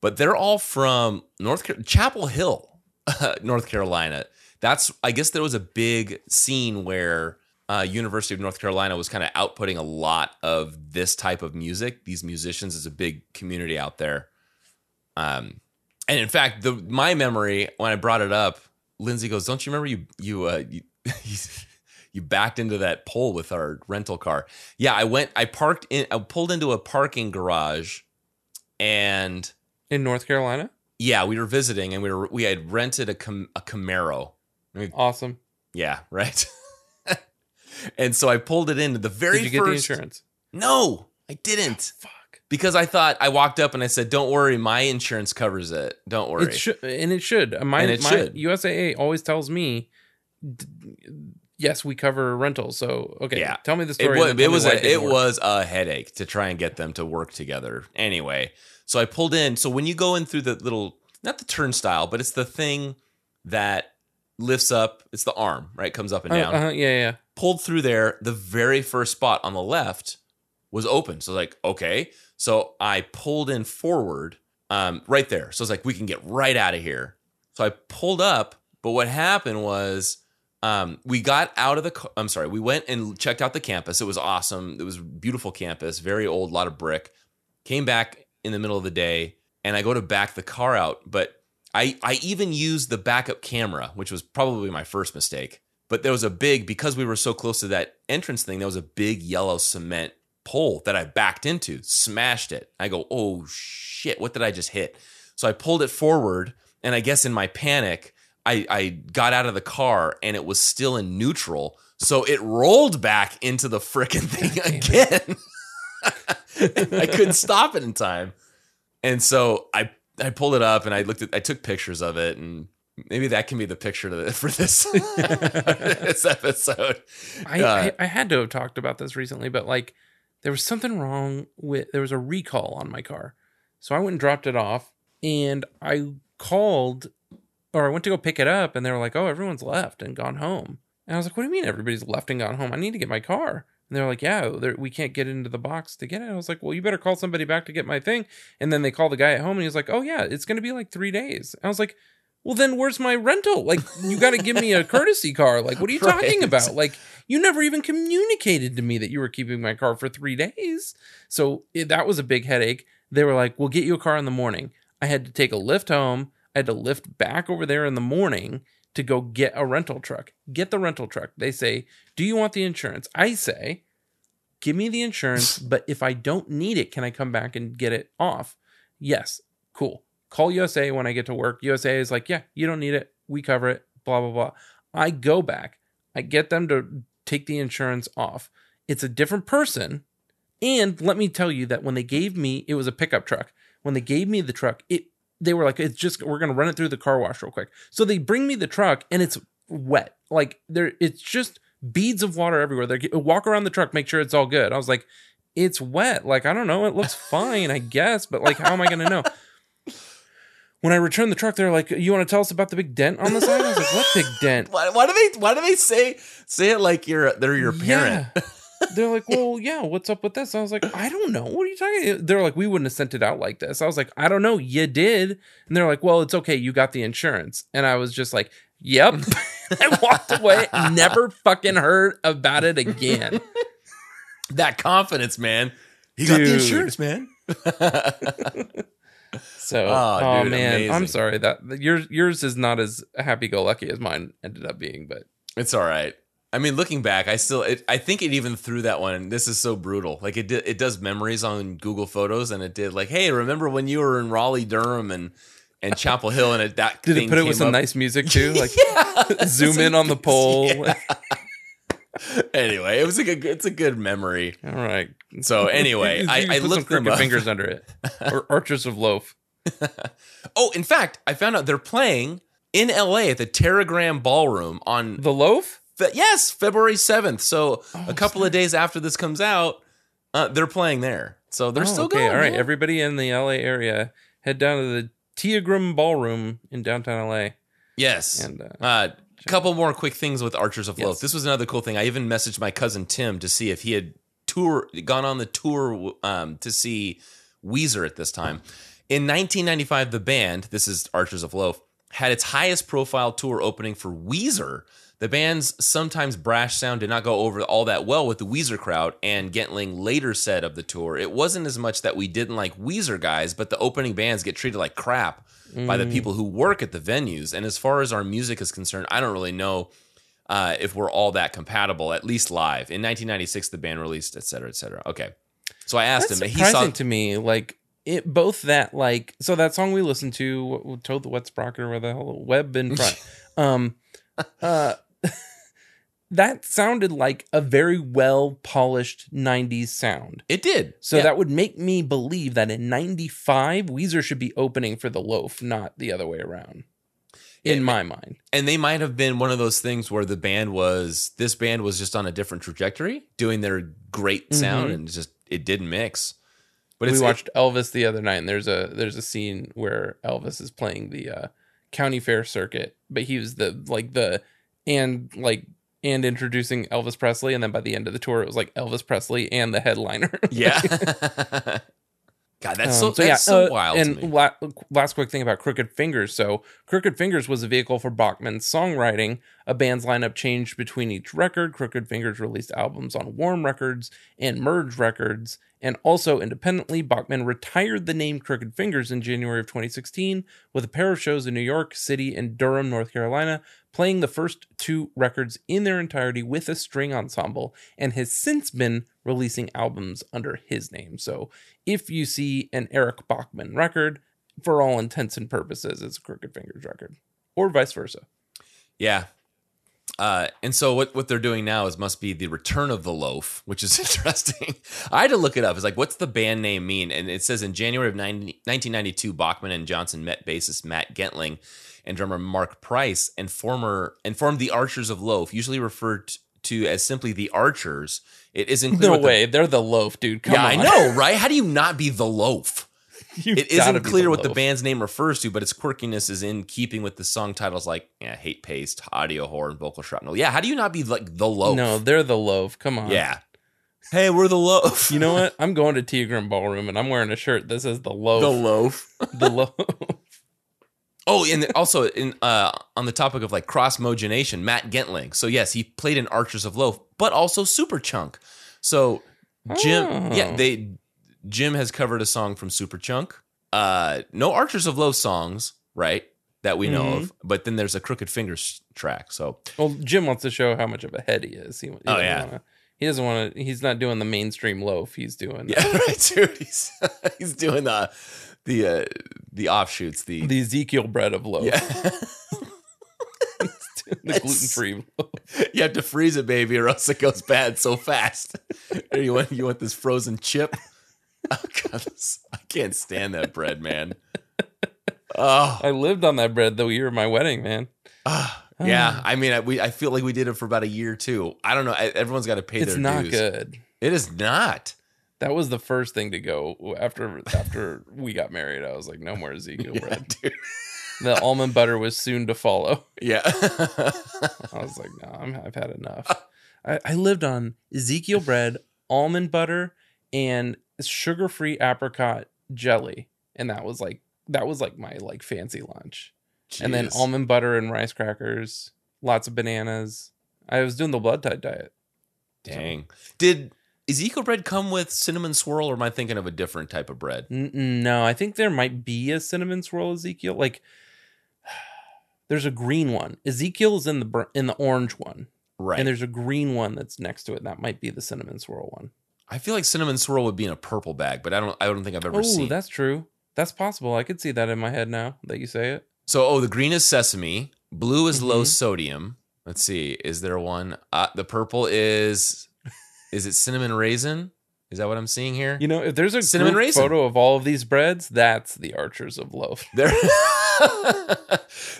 But they're all from North Car- Chapel Hill, North Carolina. That's I guess there was a big scene where uh, University of North Carolina was kind of outputting a lot of this type of music. These musicians is a big community out there. Um, and in fact, the my memory when I brought it up, Lindsay goes, "Don't you remember you you uh, you, you backed into that pole with our rental car?" Yeah, I went. I parked in. I pulled into a parking garage, and In North Carolina? yeah, we were visiting, and we were we had rented a Cam- a Camaro. Awesome. Yeah, right. and so I pulled it into the very Did you get first. the insurance? No, I didn't Fuck. because I thought I walked up and I said, "Don't worry, my insurance covers it. Don't worry." It should, and it should. Uh, My, And it my should. USAA always tells me, d- yes, we cover rentals. So okay, Yeah. tell me the It story. was, it was a, it was a headache to try and get them to work together. Anyway, so I pulled in. So when you go in through the little, not the turnstile, but it's the thing that lifts up. It's the arm, right? Comes up and Uh, down. uh-huh, yeah, yeah. Pulled through there. The very first spot on the left was open. So like, okay. So I pulled in forward um, right there. So it's like, we can get right out of here. So I pulled up, but what happened was um, we got out of the, I'm sorry, we went and checked out the campus. It was awesome. It was a beautiful campus, very old, lot of brick. Came back in the middle of the day and I go to back the car out, but I, I even used the backup camera, which was probably my first mistake. But there was a big, because we were so close to that entrance thing, there was a big yellow cement pole that I backed into, smashed it. I go, oh shit, what did I just hit? So I pulled it forward, and I guess in my panic, I, I got out of the car and it was still in neutral. So it rolled back into the frickin' thing again. I couldn't stop it in time. And so I I pulled it up and I looked at I took pictures of it and maybe that can be the picture to the, for this this episode. I, Uh, I I had to have talked about this recently, but like there was something wrong with there was a recall on my car, so I went and dropped it off, and I called or I went to go pick it up, and they were like, "Oh, everyone's left and gone home." And I was like, "What do you mean everybody's left and gone home? I need to get my car." And they're like, "Yeah, we can't get into the box to get it." I was like, "Well, you better call somebody back to get my thing." And then they call the guy at home, and he's like, "Oh yeah, it's going to be like three days." I was like. Well, then where's my rental? Like, you got to give me a courtesy car. Like, what are you talking about? Like, you never even communicated to me that you were keeping my car for three days. So it, that was a big headache. They were like, we'll get you a car in the morning. I had to take a lift home. I had to lift back over there in the morning to go get a rental truck. Get the rental truck. They say, do you want the insurance? I say, give me the insurance, but if I don't need it, can I come back and get it off? Yes. Cool. Call USA when I get to work. USA is like, yeah, you don't need it. We cover it. Blah, blah, blah. I go back. I get them to take the insurance off. It's a different person. And let me tell you that when they gave me, it was a pickup truck. When they gave me the truck, it they were like, it's just we're gonna run it through the car wash real quick. So they bring me the truck and it's wet. Like there, it's just beads of water everywhere. They uh, walk around the truck, make sure it's all good. I was like, it's wet. Like I don't know, it looks fine, I guess, but like, how am I gonna know? When I returned the truck, they're like, "You want to tell us about the big dent on the side?" I was like, "What big dent?" Why, why do they why do they say say it like you're they're your parent? Yeah. They're like, well, yeah, what's up with this? I was like, I don't know. What are you talking? They're like, we wouldn't have sent it out like this. I was like, I don't know. You did. And they're like, well, it's okay. You got the insurance. And I was just like, yep. I walked away. Never fucking heard about it again. That confidence, man. You got the insurance, man. So, Oh, oh, dude, man, I'm sorry that yours yours is not as happy go lucky as mine ended up being, but It's all right. I mean, looking back, I still, it, I think it even threw that one. This is so brutal. Like it did, it does memories on Google Photos, and it did like, hey, remember when you were in Raleigh, Durham, and and Chapel Hill, and it that did thing it put it with some up. nice music too? Like yeah, zoom in on the pole. Yeah. anyway, it was like a good, it's a good memory. All right. So anyway, I, I put some looked them up. fingers under it, or Archers of Loaf. Oh, in fact, I found out they're playing in LA at the Teragram Ballroom on The loaf? Fe- yes, February 7th. So Oh, a couple of days after this comes out, uh, they're playing there. So they're Oh, still okay. going. All right, man. everybody in the LA area, head down to the Teragram Ballroom in downtown LA. yes. And uh, Uh, couple more quick things with Archers of Loaf. Yes. This was another cool thing. I even messaged my cousin Tim to see if he had tour gone on the tour um, to see Weezer at this time. In 1995, the band, this is Archers of Loaf, had its highest profile tour opening for Weezer. The band's sometimes brash sound did not go over all that well with the Weezer crowd, and Gentling later said of the tour, it wasn't as much that we didn't like Weezer guys, but the opening bands get treated like crap by the people who work at the venues. And as far as our music is concerned, I don't really know uh, if we're all that compatible, at least live. In 1996, the band released, et cetera, et cetera. Okay. So I asked that's him, he surprising saw, to me. Like it, both that like so that song we listened to, told the wet sprocket or where the hell web in front. um, uh, that sounded like a very well polished '90s sound. it did. So Yeah. that would make me believe that in '95, Weezer should be opening for the Loaf, not the other way around. In my mind, and they might have been one of those things where the band was this band was just on a different trajectory doing their great sound Mhm. and just it didn't mix but we watched Elvis the other night, and there's a there's a scene where Elvis is playing the uh, county fair circuit, but he was the like the and like and introducing Elvis Presley, and then by the end of the tour, it was like Elvis Presley and the headliner. Yeah. God, that's so, Um, that's so uh, wild And to me. la- last quick thing about Crooked Fingers. So, Crooked Fingers was a vehicle for Bachmann's songwriting. A band's lineup changed between each record. Crooked Fingers released albums on Warm Records and Merge Records. And also independently, Bachmann retired the name Crooked Fingers in January of 2016 with a pair of shows in New York City and Durham, North Carolina, playing the first two records in their entirety with a string ensemble, and has since been releasing albums under his name. So if you see an Eric Bachmann record, for all intents and purposes, it's a Crooked Fingers record, or vice versa. Yeah. Uh, and so what, what they're doing now is must be the return of the loaf, which is interesting. I had to look it up. It's like, what's the band name mean? And it says in January of 90, 1992, Bachmann and Johnson met bassist Matt Gentling and drummer Mark Price and former and formed the Archers of Loaf, usually referred to as simply the Archers. It isn't clear No what the- way, they're the loaf, dude. Come yeah, on. I know, right? How do you not be the loaf? It isn't clear what the band's name refers to, but its quirkiness is in keeping with the song titles like yeah, Hate Paste, Audiowhore, and Vocal Shrapnel. Yeah, how do you not be like the loaf? No, they're the loaf. Come on. Yeah. Hey, we're the loaf. You know what? I'm going to Teragram Ballroom and I'm wearing a shirt that says the loaf. the loaf. the loaf. Oh, and also in uh on the topic of like cross mogenation, Matt Gentling. So yes, he played in Archers of Loaf, but also Superchunk. So Jim, Oh. yeah, they Jim has covered a song from Superchunk. Uh, no Archers of Loaf songs, right? That we know Mhm. of. But then there's a Crooked Fingers track. So Well, Jim wants to show how much of a head he is. He, he Oh, doesn't yeah. wanna- he doesn't want to. He's not doing the mainstream loaf. He's doing yeah, right, dude. He's he's doing the the uh, the offshoots. The, the Ezekiel bread of loaf. yeah. the gluten free. you have to freeze it, baby, or else it goes bad so fast. You want you want this frozen chip? Oh god, I can't stand that bread, man. Oh, I lived on that bread the year of my wedding, man. ah, yeah. I mean, I, we I feel like we did it for about a year too. I don't know. I- Everyone's got to pay It's their not dues. good. It is not. That was the first thing to go after after we got married. I was like, no more Ezekiel Yeah, bread. dude. The almond butter was soon to follow. Yeah. I was like, no, I'm, I've had enough. I, I lived on Ezekiel bread, almond butter, and sugar-free apricot jelly, and that was like that was like my like fancy lunch. And then almond butter and rice crackers, lots of bananas. I was doing the blood type diet. Dang. Did Ezekiel bread come with cinnamon swirl, or am I thinking of a different type of bread? No, I think there might be a cinnamon swirl Ezekiel. Like, there's a green one. Ezekiel's in the in the orange one, Right. and there's a green one that's next to it. That might be the cinnamon swirl one. I feel like cinnamon swirl would be in a purple bag, but I don't. I don't think I've ever Oh, seen. Oh, that's true. That's possible. I could see that in my head now that you say it. So, oh, the green is sesame, blue is low Mhm. sodium. Let's see, is there one? Uh, the purple is, is it cinnamon raisin? Is that what I'm seeing here? You know, if there's a Cinnamon raisin. photo of all of these breads, that's the Archers of Loaf. There,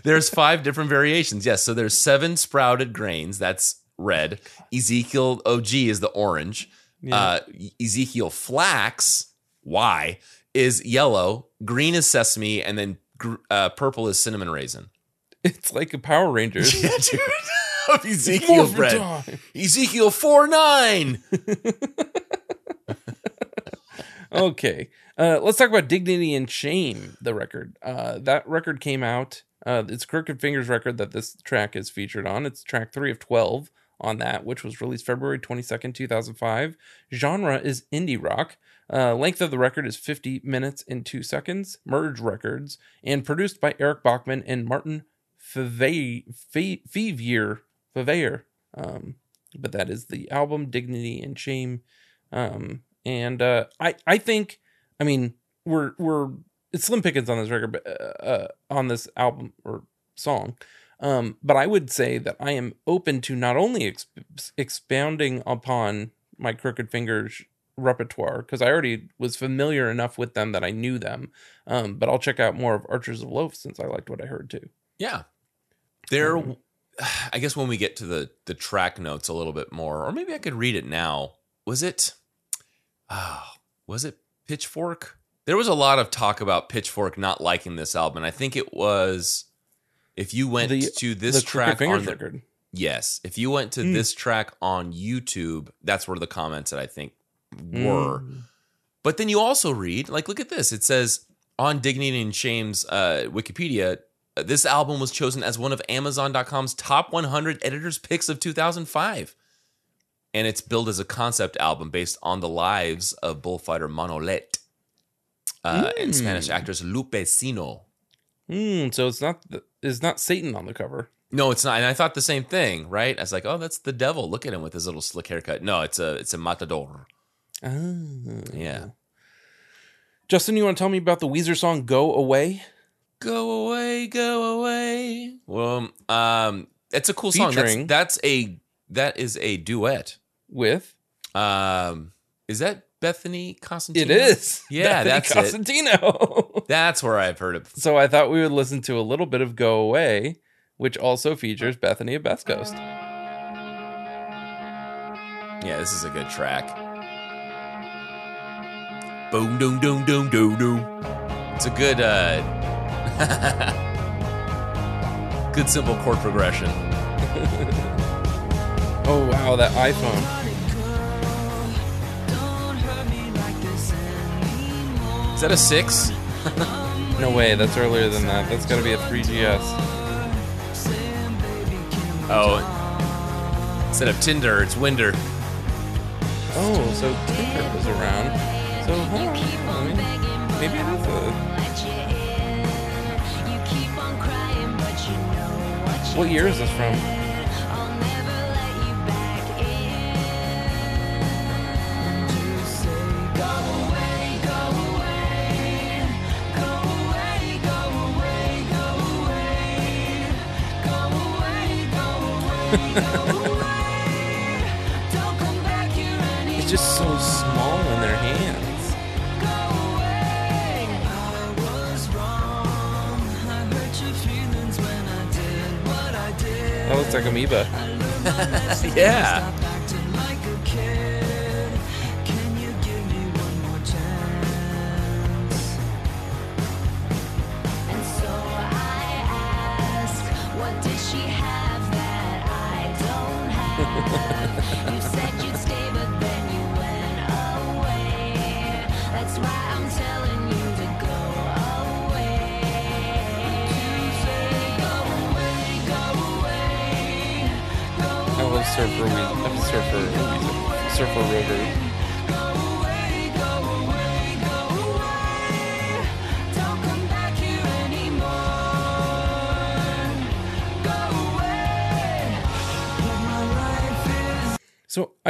there's five different variations. Yes, so there's seven sprouted grains. That's red. Ezekiel OG is the orange. Uh, Ezekiel flax why, is yellow. Green is sesame, and then gr- uh, purple is cinnamon raisin. it's like a Power Rangers. Yeah, dude. Of Ezekiel bread. time. Ezekiel four nine. okay uh, let's talk about dignity and shame the record uh, that record came out uh, it's crooked fingers record that this track is featured on it's track 3 of 12 on that which was released february 22nd 2005 genre is indie rock. Uh, length of the record is 50 minutes and 2 seconds. Merge records and produced by eric bachmann and martin Fevier um, but that is the album dignity and shame. Um, and uh, I I think I mean we're we're it's slim pickings on this record, but uh, uh, on this album or song. Um, but I would say that I am open to not only exp- expounding upon my Crooked Fingers repertoire because I already was familiar enough with them that I knew them. Um, but I'll check out more of Archers of Loaf since I liked what I heard too. Yeah. There Um, I guess when we get to the the track notes a little bit more, or maybe I could read it now. Was it ah, was it Pitchfork? There was a lot of talk about Pitchfork not liking this album. and I think it was if you went The- to this the track on the, record. Yes. If you went to this track on YouTube, that's where the comments that I think were. But then you also read, like, look at this. It says on Dignity and Shame's uh, Wikipedia, uh, this album was chosen as one of Amazon.com's top 100 editors' picks of 2005. And it's billed as a concept album based on the lives of bullfighter Manolete uh, and Spanish actress Lupe Sino. Hmm, so it's not the, it's not Satan on the cover. No, it's not. And I thought the same thing, right? I was like, oh, that's the devil. Look at him with his little slick haircut. No, it's a it's a matador. Oh. Yeah. Justin, you want to tell me about the Weezer song "Go Away"? Go away, go away. Well, um, it's a cool song. That's, that's a that is a duet. With Um, is that Bethany Constantine? it is, Yeah, Bethany that's it. Constantino. That's where I've heard it. so I thought we would listen to a little bit of "Go Away," which also features Bethany of Best Coast. Yeah, this is a good track. Boom, doom, doom, doom, doom, doom. It's a good, uh, good simple chord progression. Oh wow, that iPhone! Is that a six? No way, that's earlier than that. That's got to be a 3GS. Oh, instead of Tinder, it's Winder. Oh, so Tinder was around. So hold on, I mean, maybe it is a. What year is this from? Like amoeba. Yeah.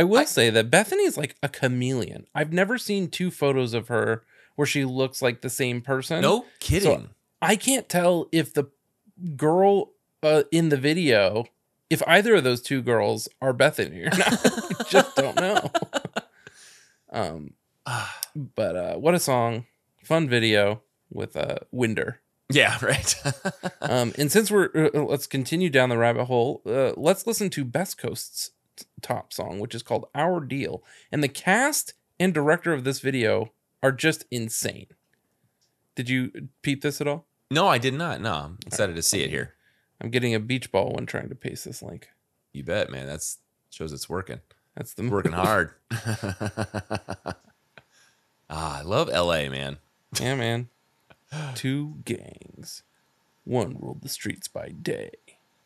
So I will say that Bethany is like a chameleon. I've never seen two photos of her where she looks like the same person. No kidding. I can't tell if the girl uh, in the video, if either of those two girls are Bethany or not. I just don't know. um, but uh, what a song! Fun video with uh, Winder. yeah, right. Um, and since we're uh, let's continue down the rabbit hole, uh, let's listen to Best Coast's top song, which is called "Our Deal." And the cast and director of this video are just insane. Did you peep this at all? no, I did not. No, I'm excited to see it here. I'm getting a beach ball when trying to paste this link. You bet, man. That's shows it's working. That's the Working hard. ah, I love LA, man. Yeah, man. Two gangs. One ruled the streets by day,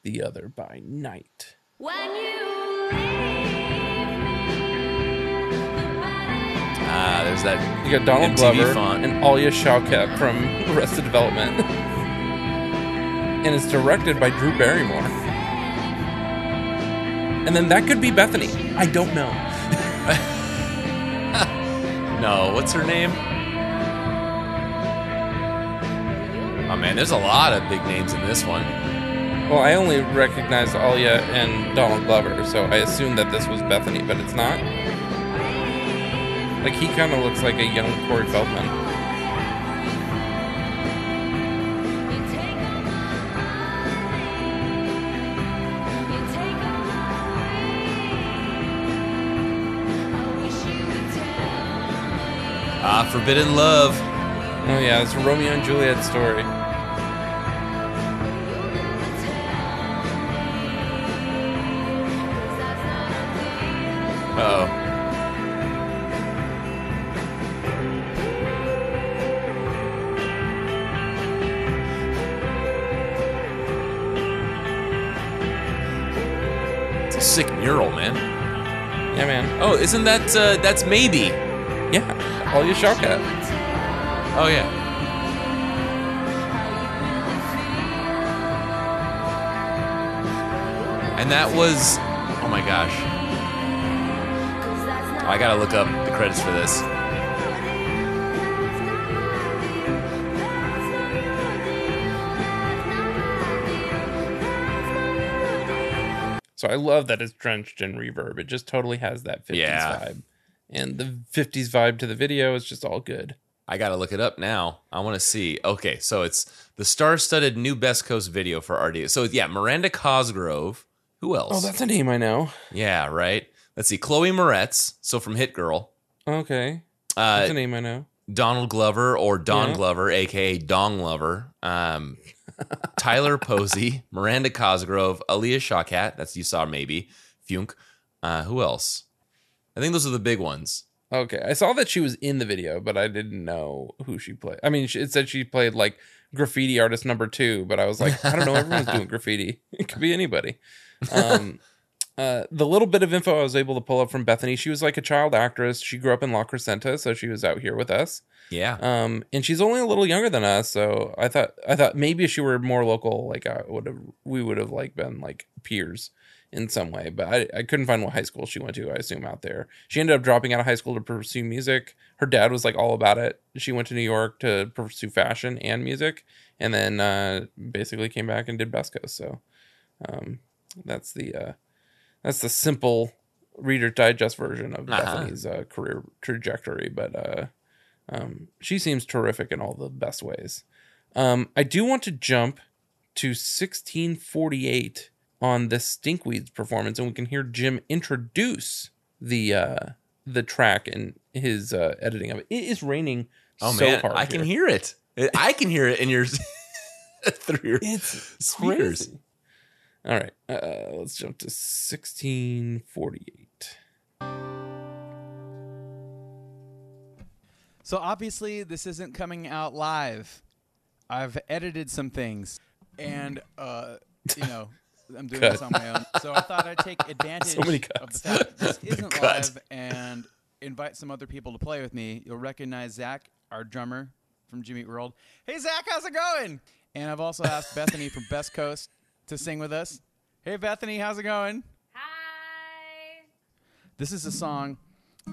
the other by night. when you leave Ah, there's that. You got Donald MTV Glover font. and Alia Shawkat from Arrested Development. and it's directed by Drew Barrymore. And then that could be Bethany. I don't know. No, what's her name? Oh man, there's a lot of big names in this one. Well, I only recognized Alia and Donald Glover, so I assumed that this was Bethany, but it's not. Like he kind of looks like a young Corey Feldman. Ah, Forbidden Love. Oh yeah, it's a Romeo and Juliet story. Isn't that uh, that's maybe? Yeah. Alia Shawkat. Oh yeah. And that was oh my gosh. I gotta look up the credits for this. I love that it's drenched in reverb. It just totally has that 50s Yeah. vibe. And the 50s vibe to the video is just all good. I gotta look it up now. I want to see. Okay, so it's the star-studded new Best Coast video for RD. So yeah, Miranda Cosgrove. Who else? Oh, that's a name I know. yeah, right. Let's see, Chloe Moretz. So from Hit Girl. Okay. That's a Uh, name I know. Donald Glover or Don Yeah. Glover, aka Dong Lover. Um, Tyler Posey, Miranda Cosgrove, Alia Shawkat. That's you saw maybe. Funk. Uh, who else? I think those are the big ones. Okay. I saw that she was in the video, but I didn't know who she played. I mean, it said she played like graffiti artist number two, but I was like, I don't know. Everyone's doing graffiti. It could be anybody. Um, uh, the little bit of info I was able to pull up from Bethany, she was like a child actress. She grew up in La Crescenta, so she was out here with us. Yeah. Um, and she's only a little younger than us, so I thought I thought maybe if she were more local, like I would have, we would have like been like peers in some way. But I, I couldn't find what high school she went to. I assume out there. She ended up dropping out of high school to pursue music. Her dad was like all about it. She went to New York to pursue fashion and music, and then uh, basically came back and did Best Coast. So um, that's the uh, that's the simple Reader Digest version of Uh-huh. Bethany's uh, career trajectory. But uh, um, she seems terrific in all the best ways. Um, I do want to jump to 1648 on the Stinkweeds performance, and we can hear Jim introduce the uh, the track and his uh, editing of it. It is raining Oh so man, hard. I can hear it. I can hear it in your through your It's speakers. crazy. All right, uh, let's jump to 1648. So obviously this isn't coming out live. I've edited some things, and uh, you know I'm doing this on my own. So I thought I'd take advantage many of the fact that this isn't cut. live and invite some other people to play with me. You'll recognize Zach, our drummer from Jimmy World. Hey Zach, how's it going? And I've also asked Bethany from Best Coast to sing with us. Hey Bethany, how's it going? Hi. This is a song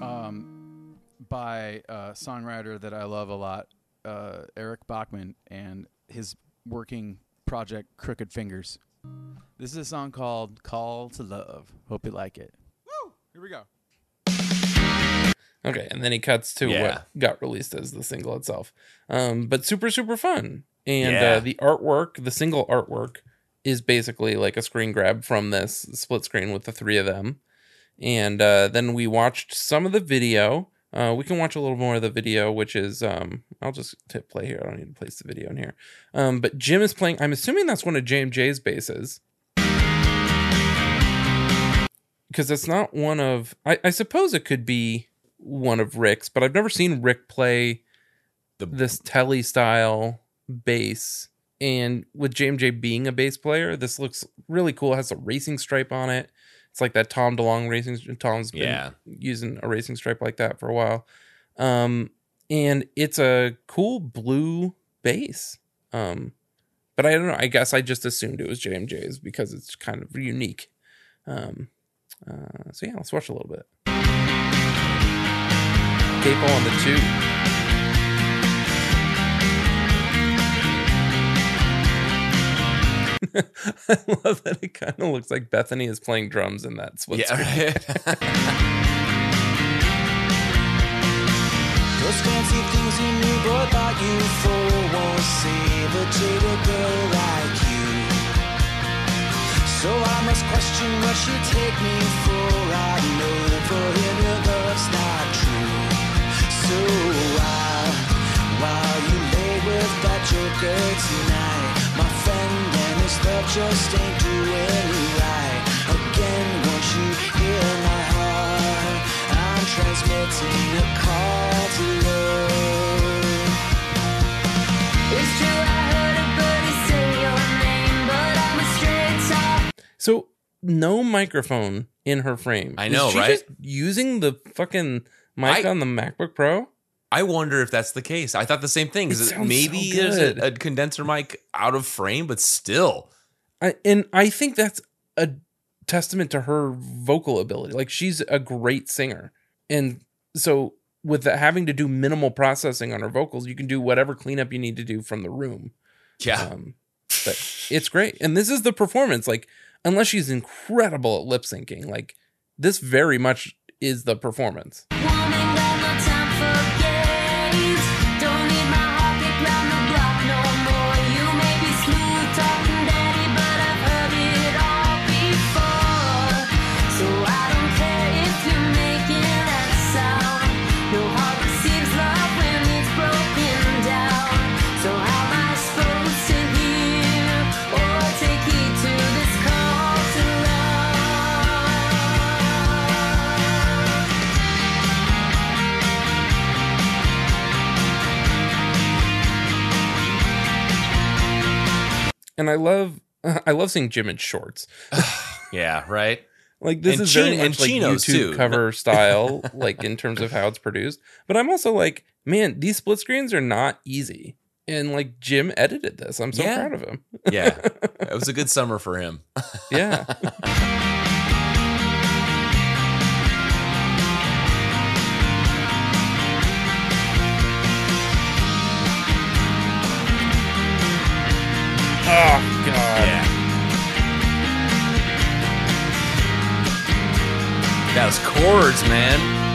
um, by a songwriter that I love a lot, uh, Eric Bachmann, and his working project Crooked Fingers. This is a song called Call to Love. Hope you like it. Woo! Here we go. Okay, and then he cuts to Yeah. what got released as the single itself. Um, but super super fun, and Yeah. uh, the artwork, the single artwork, is basically like a screen grab from this split screen with the three of them. And uh, then we watched some of the video. Uh, we can watch a little more of the video, which is um, I'll just hit play here. I don't need to place the video in here. Um, but Jim is playing. I'm assuming that's one of JMJ's basses because it's not one of. I, I suppose it could be one of Rick's, but I've never seen Rick play The- this telly style bass. And with JMJ being a bass player, this looks really cool. It has a racing stripe on it. It's like that Tom DeLonge racing. Tom's been Yeah. using a racing stripe like that for a while. Um, and it's a cool blue bass. Um, but I don't know. I guess I just assumed it was JMJ's because it's kind of unique. Um, uh, so yeah, let's watch a little bit. Capo on the two. I love that it kind of looks like Bethany is playing drums in that split Yeah, screen. right. Those fancy things you knew, boy, thought you for won't save a jaded girl like you. So I must question what she take me for. I know that for him your love's not true. So while, while you lay with that joker tonight, my friend and his love just ain't doing right. Again, won't you hear my heart? transmitting a call to love. It's true, I heard a birdie say your name, but I'm a straight top. So no microphone in her frame. I Is know, she right? Just using the fucking mic I- on the MacBook Pro. I wonder if that's the case. I thought the same thing. It maybe so there's a, a condenser mic out of frame, but still. I, and I think that's a testament to her vocal ability. Like she's a great singer, and so with having to do minimal processing on her vocals, you can do whatever cleanup you need to do from the room. Yeah. Um, but it's great, and this is the performance. Like unless she's incredible at lip syncing, like this very much is the performance. And I love, I love seeing Jim in shorts. Yeah, right. Like this And is very much like YouTube too. cover style, like in terms of how it's produced. But I'm also like, man, these split screens are not easy. And like Jim edited this. I'm so Yeah. proud of him. Yeah. it was a good summer for him. Yeah. Oh god. Yeah. That was chords, man.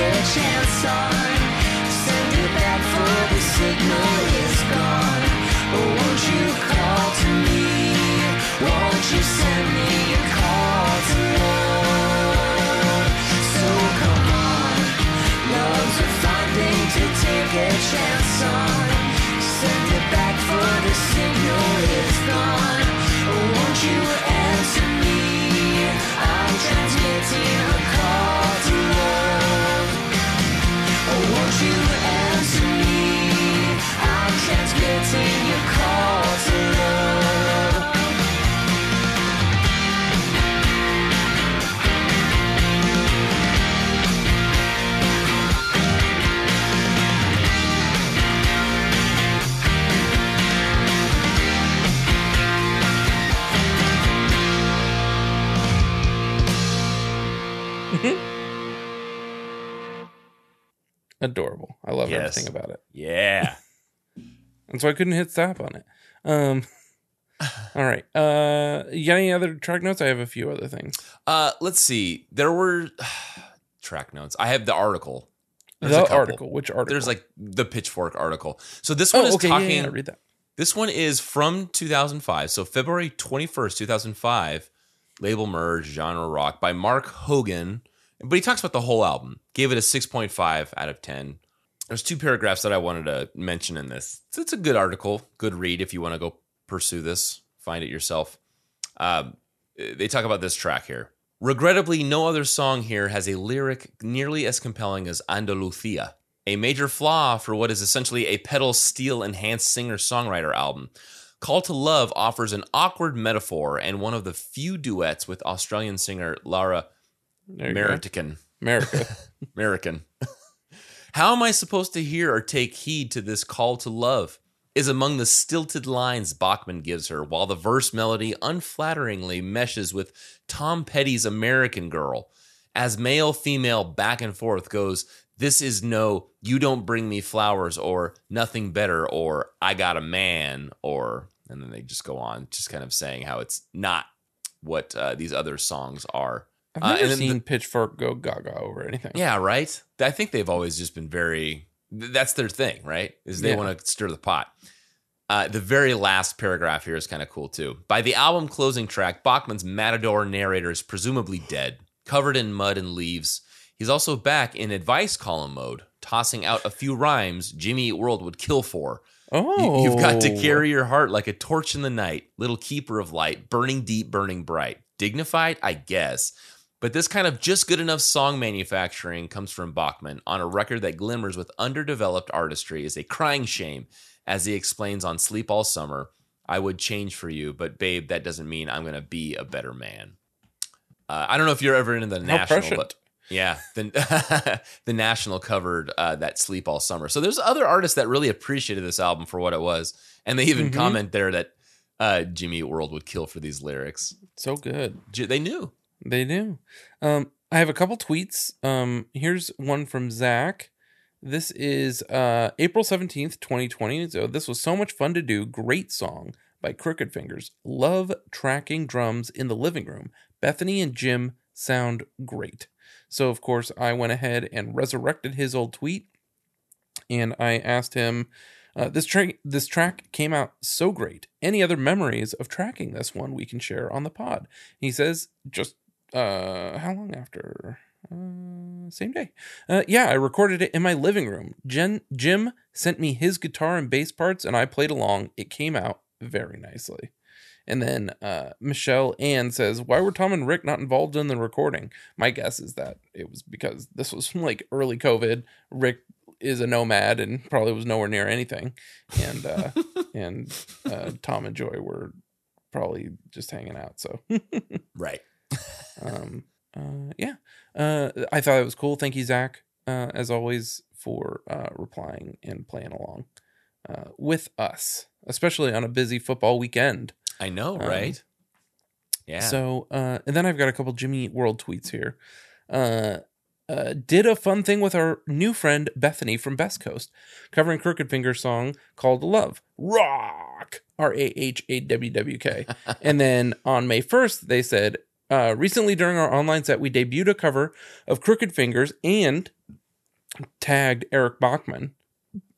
A chance on. Send it back for the signal is gone. Won't you call to me? Won't you send me a call to love? So come on, love's a fine thing to take a chance on. Send it back for the signal is gone. Oh, won't you answer me? I'm transmitting a call Adorable. I love Yes. everything about it. Yeah. And so I couldn't hit stop on it. Um all right. Uh you got any other track notes? I have a few other things. Uh, let's see. There were track notes. I have the article. There's the article. Which article? There's like the Pitchfork article. So this one Oh, is okay. yeah, talking. yeah, read that. This one is from 2005. So February 21st, 2005. Label merge, genre rock by Marc Hogan. But he talks about the whole album. Gave it a 6.5 out of 10. There's two paragraphs that I wanted to mention in this. So it's a good article, good read if you want to go pursue this, find it yourself. Um, they talk about this track here. Regrettably, no other song here has a lyric nearly as compelling as Andalucia, a major flaw for what is essentially a pedal steel enhanced singer songwriter album. Call to Love offers an awkward metaphor and one of the few duets with Australian singer Lara There you go. Meritican. America. American. How am I supposed to hear or take heed to this call to love? Is among the stilted lines Bachmann gives her, while the verse melody unflatteringly meshes with Tom Petty's American Girl. As male female back and forth goes, This is no, you don't bring me flowers, or nothing better, or I got a man, or, and then they just go on, just kind of saying how it's not what uh, these other songs are. I've Uh, never and seen the- Pitchfork go gaga over anything. Yeah, right. I think they've always just been very. That's their thing, right? Is they Yeah. want to stir the pot. Uh, the very last paragraph here is kind of cool too. By the album closing track, Bachmann's Matador narrator is presumably dead, covered in mud and leaves. He's also back in advice column mode, tossing out a few rhymes Jimmy Eat World would kill for. You- Oh, You've got to carry your heart like a torch in the night, little keeper of light, burning deep, burning bright. Dignified, I guess. But this kind of just good enough song manufacturing comes from Bachmann on a record that glimmers with underdeveloped artistry is a crying shame, as he explains on Sleep All Summer. I would change for you, but babe, that doesn't mean I'm going to be a better man. Uh, I don't know if you're ever into the How national, prescient. but yeah, the the National covered uh, that "Sleep All Summer." So there's other artists that really appreciated this album for what it was, and they even Mhm. comment there that uh, Jimmy World would kill for these lyrics. so good. They knew. They do. Um, I have a couple tweets. Um, here's one from Zach. This is uh, April 17th, 2020. So this was so much fun to do. Great song by Crooked Fingers. Love tracking drums in the living room. Bethany and Jim sound great. So, of course, I went ahead and resurrected his old tweet and I asked him, uh, this track this track came out so great. Any other memories of tracking this one we can share on the pod? He says, just uh, how long after? Uh, same day. Uh, yeah, I recorded it in my living room. Jen Jim sent me his guitar and bass parts, and I played along. It came out very nicely. And then uh, Michelle Ann says, "Why were Tom and Rick not involved in the recording?" My guess is that it was because this was like early COVID. Rick is a nomad and probably was nowhere near anything, and uh, and uh, Tom and Joy were probably just hanging out. So Right. Um uh yeah uh i thought it was cool thank you zach uh as always for uh replying and playing along uh with us especially on a busy football weekend I know, Um, right? yeah. so uh and then i've got a couple jimmy Eat world tweets here uh uh, did a fun thing with our new friend Bethany from Best Coast, covering Crooked Finger song called Love. Rock! R A H A W W K. And then on May 1st, they said, uh, recently during our online set, we debuted a cover of Crooked Fingers and tagged Eric Bachmann,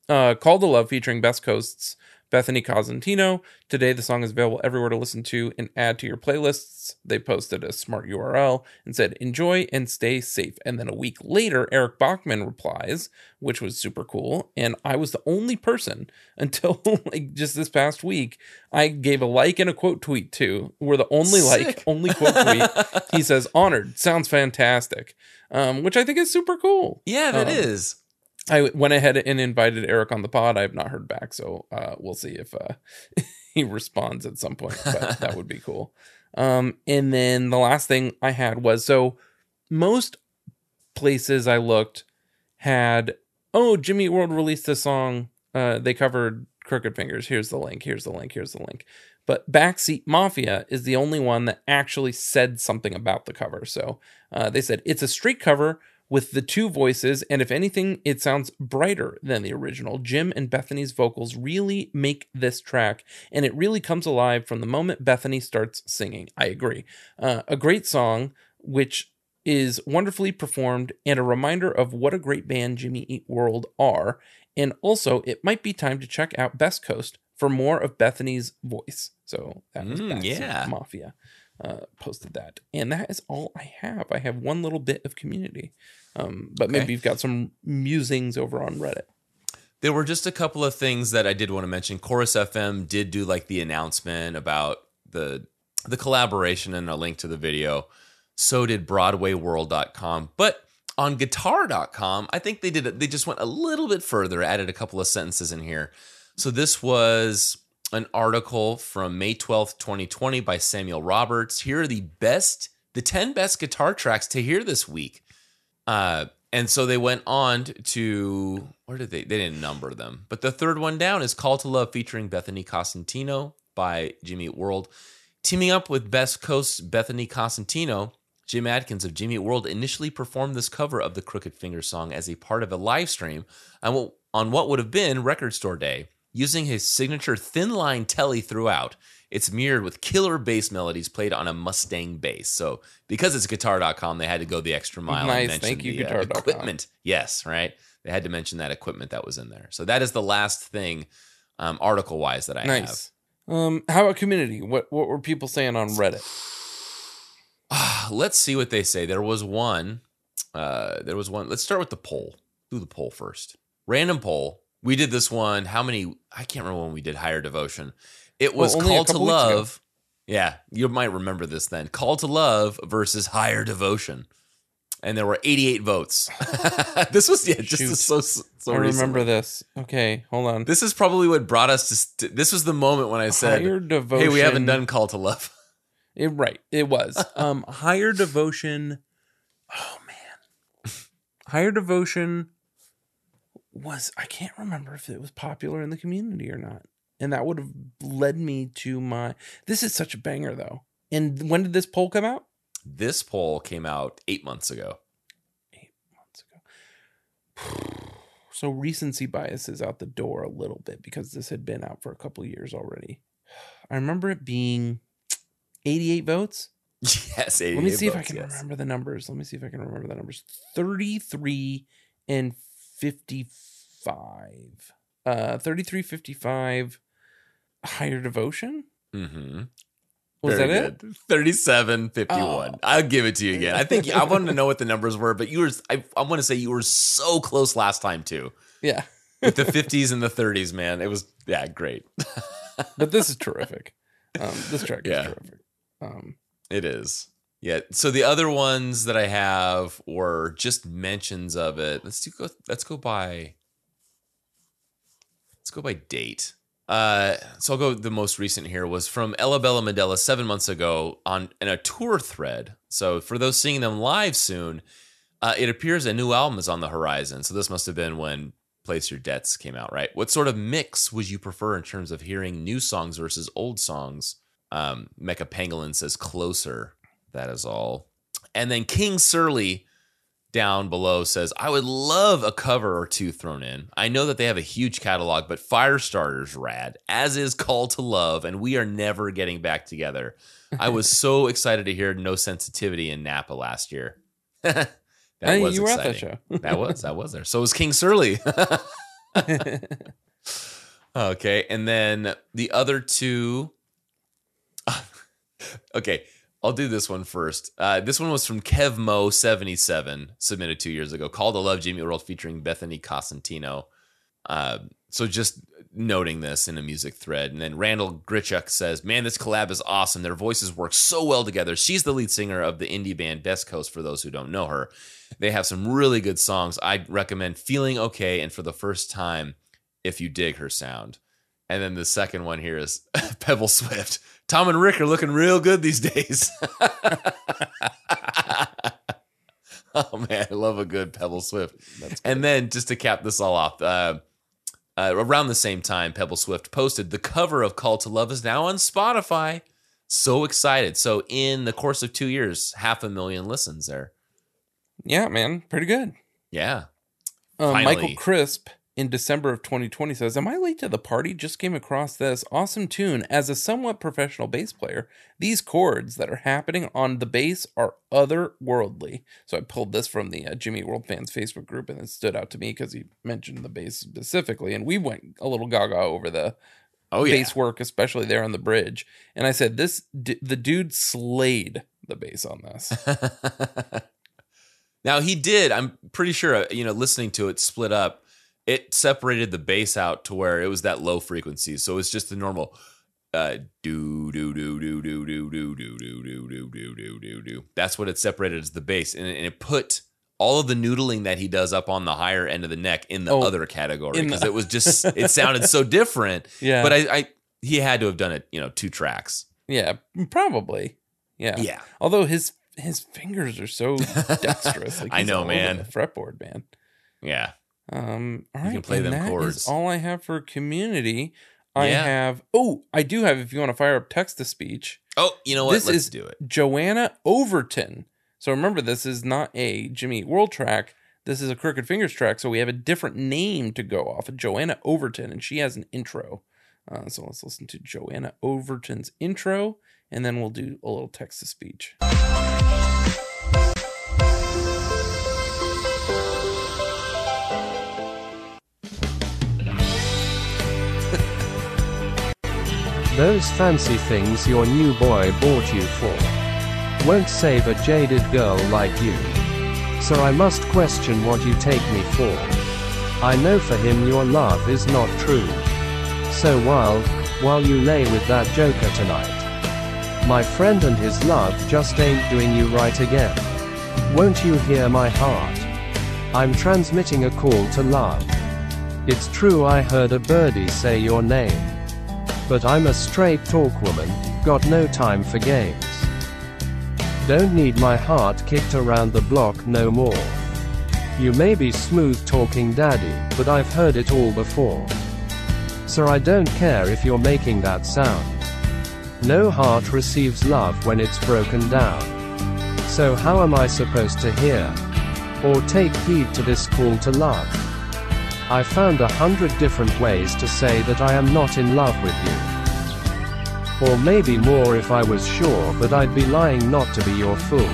uh, called the Love featuring Best Coast's Bethany Cosentino. Today, the song is available everywhere to listen to and add to your playlists. They posted a smart URL and said, enjoy and stay safe. And then a week later, Eric Bachmann replies, which was super cool. And I was the only person until like just this past week, I gave a like and a quote tweet to. We're the only like, only quote tweet. he says, honored, sounds fantastic, um, which I think is super cool. yeah, that um, is. I went ahead and invited Eric on the pod. I have not heard back, so uh, we'll see if uh, he responds at some point. But that would be cool. Um, and then the last thing I had was so most places I looked had oh Jimmy World released a song. Uh, they covered Crooked Fingers. Here's the link. Here's the link. Here's the link. But Backseat Mafia is the only one that actually said something about the cover. So uh, they said it's a street cover with the two voices, and if anything, it sounds brighter than the original. Jim and Bethany's vocals really make this track, and it really comes alive from the moment Bethany starts singing. I agree. Uh, a great song, which is wonderfully performed, and a reminder of what a great band Jimmy Eat World are. And also, it might be time to check out Best Coast for more of Bethany's voice. So that was Mm, yeah. Mafia uh, posted that, and that is all I have. I have one little bit of community, um, but Okay. maybe you've got some musings over on Reddit. There were just a couple of things that I did want to mention. Chorus FM did do like the announcement about the the collaboration and a link to the video. So did BroadwayWorld.com. But on guitar.com, I think they did it. They just went a little bit further, added a couple of sentences in here. So this was an article from May 12th, 2020 by Samuel Roberts. Here are the best, the 10 best guitar tracks to hear this week. Uh, and so they went on to where did they? They didn't number them, but the third one down is "Call to Love" featuring Bethany Cosentino by Jimmy Eat World, teaming up with Best Coast's Bethany Cosentino. Jim Adkins of Jimmy Eat World initially performed this cover of the Crooked Finger song as a part of a live stream on what would have been Record Store Day. Using his signature Thinline Tele throughout, it's mirrored with killer bass melodies played on a Mustang bass. So, because it's guitar.com, they had to go the extra mile and Nice. mention Thank you, the, uh, equipment. Yes, right. They had to mention that equipment that was in there. So that is the last thing, um, article wise, that I have. Nice. Um, how about community? What what were people saying on Reddit? Let's see what they say. There was one. Uh, there was one. Let's start with the poll. Do the poll first. Random poll. We did this one. How many? I can't remember when we did higher devotion. It was Well, call to couple weeks ago. love. Yeah, you might remember this then. Call to love versus higher devotion, and there were 88 votes. this was yeah, just Shoot. so so. I remember this. Okay, hold on. This is probably what brought us to. St- this was the moment when I said, higher devotion. "Hey, we haven't done call to love." it right. It was um higher devotion. Oh man, higher devotion was I can't remember if it was popular in the community or not, and that would have led me to my. This is such a banger though. And when did this poll come out? This poll came out eight months ago. Eight months ago. So recency bias is out the door a little bit because this had been out for a couple years already. I remember it being 88 votes. Yes, 88 Let me 88 see if I can yes. remember the numbers. Let me see if I can remember the numbers. 33 and 55. Uh 33 55 higher devotion? Mm-hmm. Was Very that it? good. 37 51. Oh. I'll give it to you again. I think I wanted to know what the numbers were, but you were I, I want to say you were so close last time too. Yeah. With the 50s and the 30s, man. It was yeah, great. But this is terrific. Um this track Yeah. is terrific. Um It is. Yeah. So the other ones that I have were just mentions of it. Let's do go let's go by let's go by date. Uh so I'll go the most recent here was from Ella Bella Mandela seven months ago on in a tour thread. So for those seeing them live soon, uh, it appears a new album is on the horizon. So this must have been when Place Your Debts came out, right? What sort of mix would you prefer in terms of hearing new songs versus old songs? Um, Mecha Pangolin says closer. That is all. And then King Surly down below says, I would love a cover or two thrown in. I know that they have a huge catalog, but Firestarter's rad, as is Call to Love, and we are never getting back together. I was so excited to hear No Sensitivity in Napa last year. that was you were at that show. that was, that was there. So was King Surly. okay. And then the other two. okay. I'll do this one first. Uh, this one was from KevMo77, submitted two years ago. Call to Love Jimmy World featuring Bethany Cosentino. Uh, so just noting this in a music thread. And then Randall Grichuk says, Man, this collab is awesome. Their voices work so well together. She's the lead singer of the indie band Best Coast, for those who don't know her. They have some really good songs. I recommend Feeling Okay and For the First Time if you dig her sound. And then the second one here is Pebble Swift. Tom and Rick are looking real good these days. oh man, I love a good Pebble Swift. and then just to cap this all off, uh, uh, around the same time, Pebble Swift posted the cover of Call to Love is now on Spotify. So excited! So in the course of two years, half a million listens there. yeah, man, pretty good. Yeah, Finally. Michael Crisp in December of 2020 says, Am I late to the party? Just came across this awesome tune. As a somewhat professional bass player, these chords that are happening on the bass are otherworldly. So I pulled this from the uh, Jimmy World Fans Facebook group and it stood out to me because he mentioned the bass specifically. And we went a little gaga over the oh yeah. bass work, especially there on the bridge. And I said, This, d- the dude slayed the bass on this. now he did. I'm pretty sure. uh, You know, listening to it split up, it separated the bass out to where it was that low frequency. So it's just the normal uh do do do do do do do do do do do do do do do. That's what it separated as the bass, and it, and it put all of the noodling that he does up on the higher end of the neck in the Oh, other category the- because it was just it sounded so different. Yeah. But I, I he had to have done it, you know, two tracks. yeah, probably. Yeah. Yeah. Although his his fingers are so dexterous, like I know, man. fretboard, man. Yeah. Um, all You can play them that is chords. all I have for community. I Yeah. have. Oh, I do have. If you want to fire up text to speech, Oh, you know what? This Let's is- do it. Joanna Overton. So remember, this is not a Jimmy Eat World track. this is a Crooked Fingers track, so we have a different name to go off. of Joanna Overton, and she has an intro. Uh, so let's listen to Joanna Overton's intro, and then we'll do a little text to speech. Those fancy things your new boy bought you for won't save a jaded girl like you. So I must question what you take me for. I know for him your love is not true. So while, while you lay with that joker tonight, my friend and his love just ain't doing you right again. Won't you hear my heart? I'm transmitting a call to love. It's true I heard a birdie say your name. But I'm a straight talk woman, got no time for games. Don't need my heart kicked around the block no more. You may be smooth talking daddy, but I've heard it all before. So I don't care if you're making that sound. No heart receives love when it's broken down. So how am I supposed to hear? Or take heed to this call to love? I found a hundred different ways to say that I am not in love with you. Or maybe more if I was sure, but I'd be lying not to be your fool.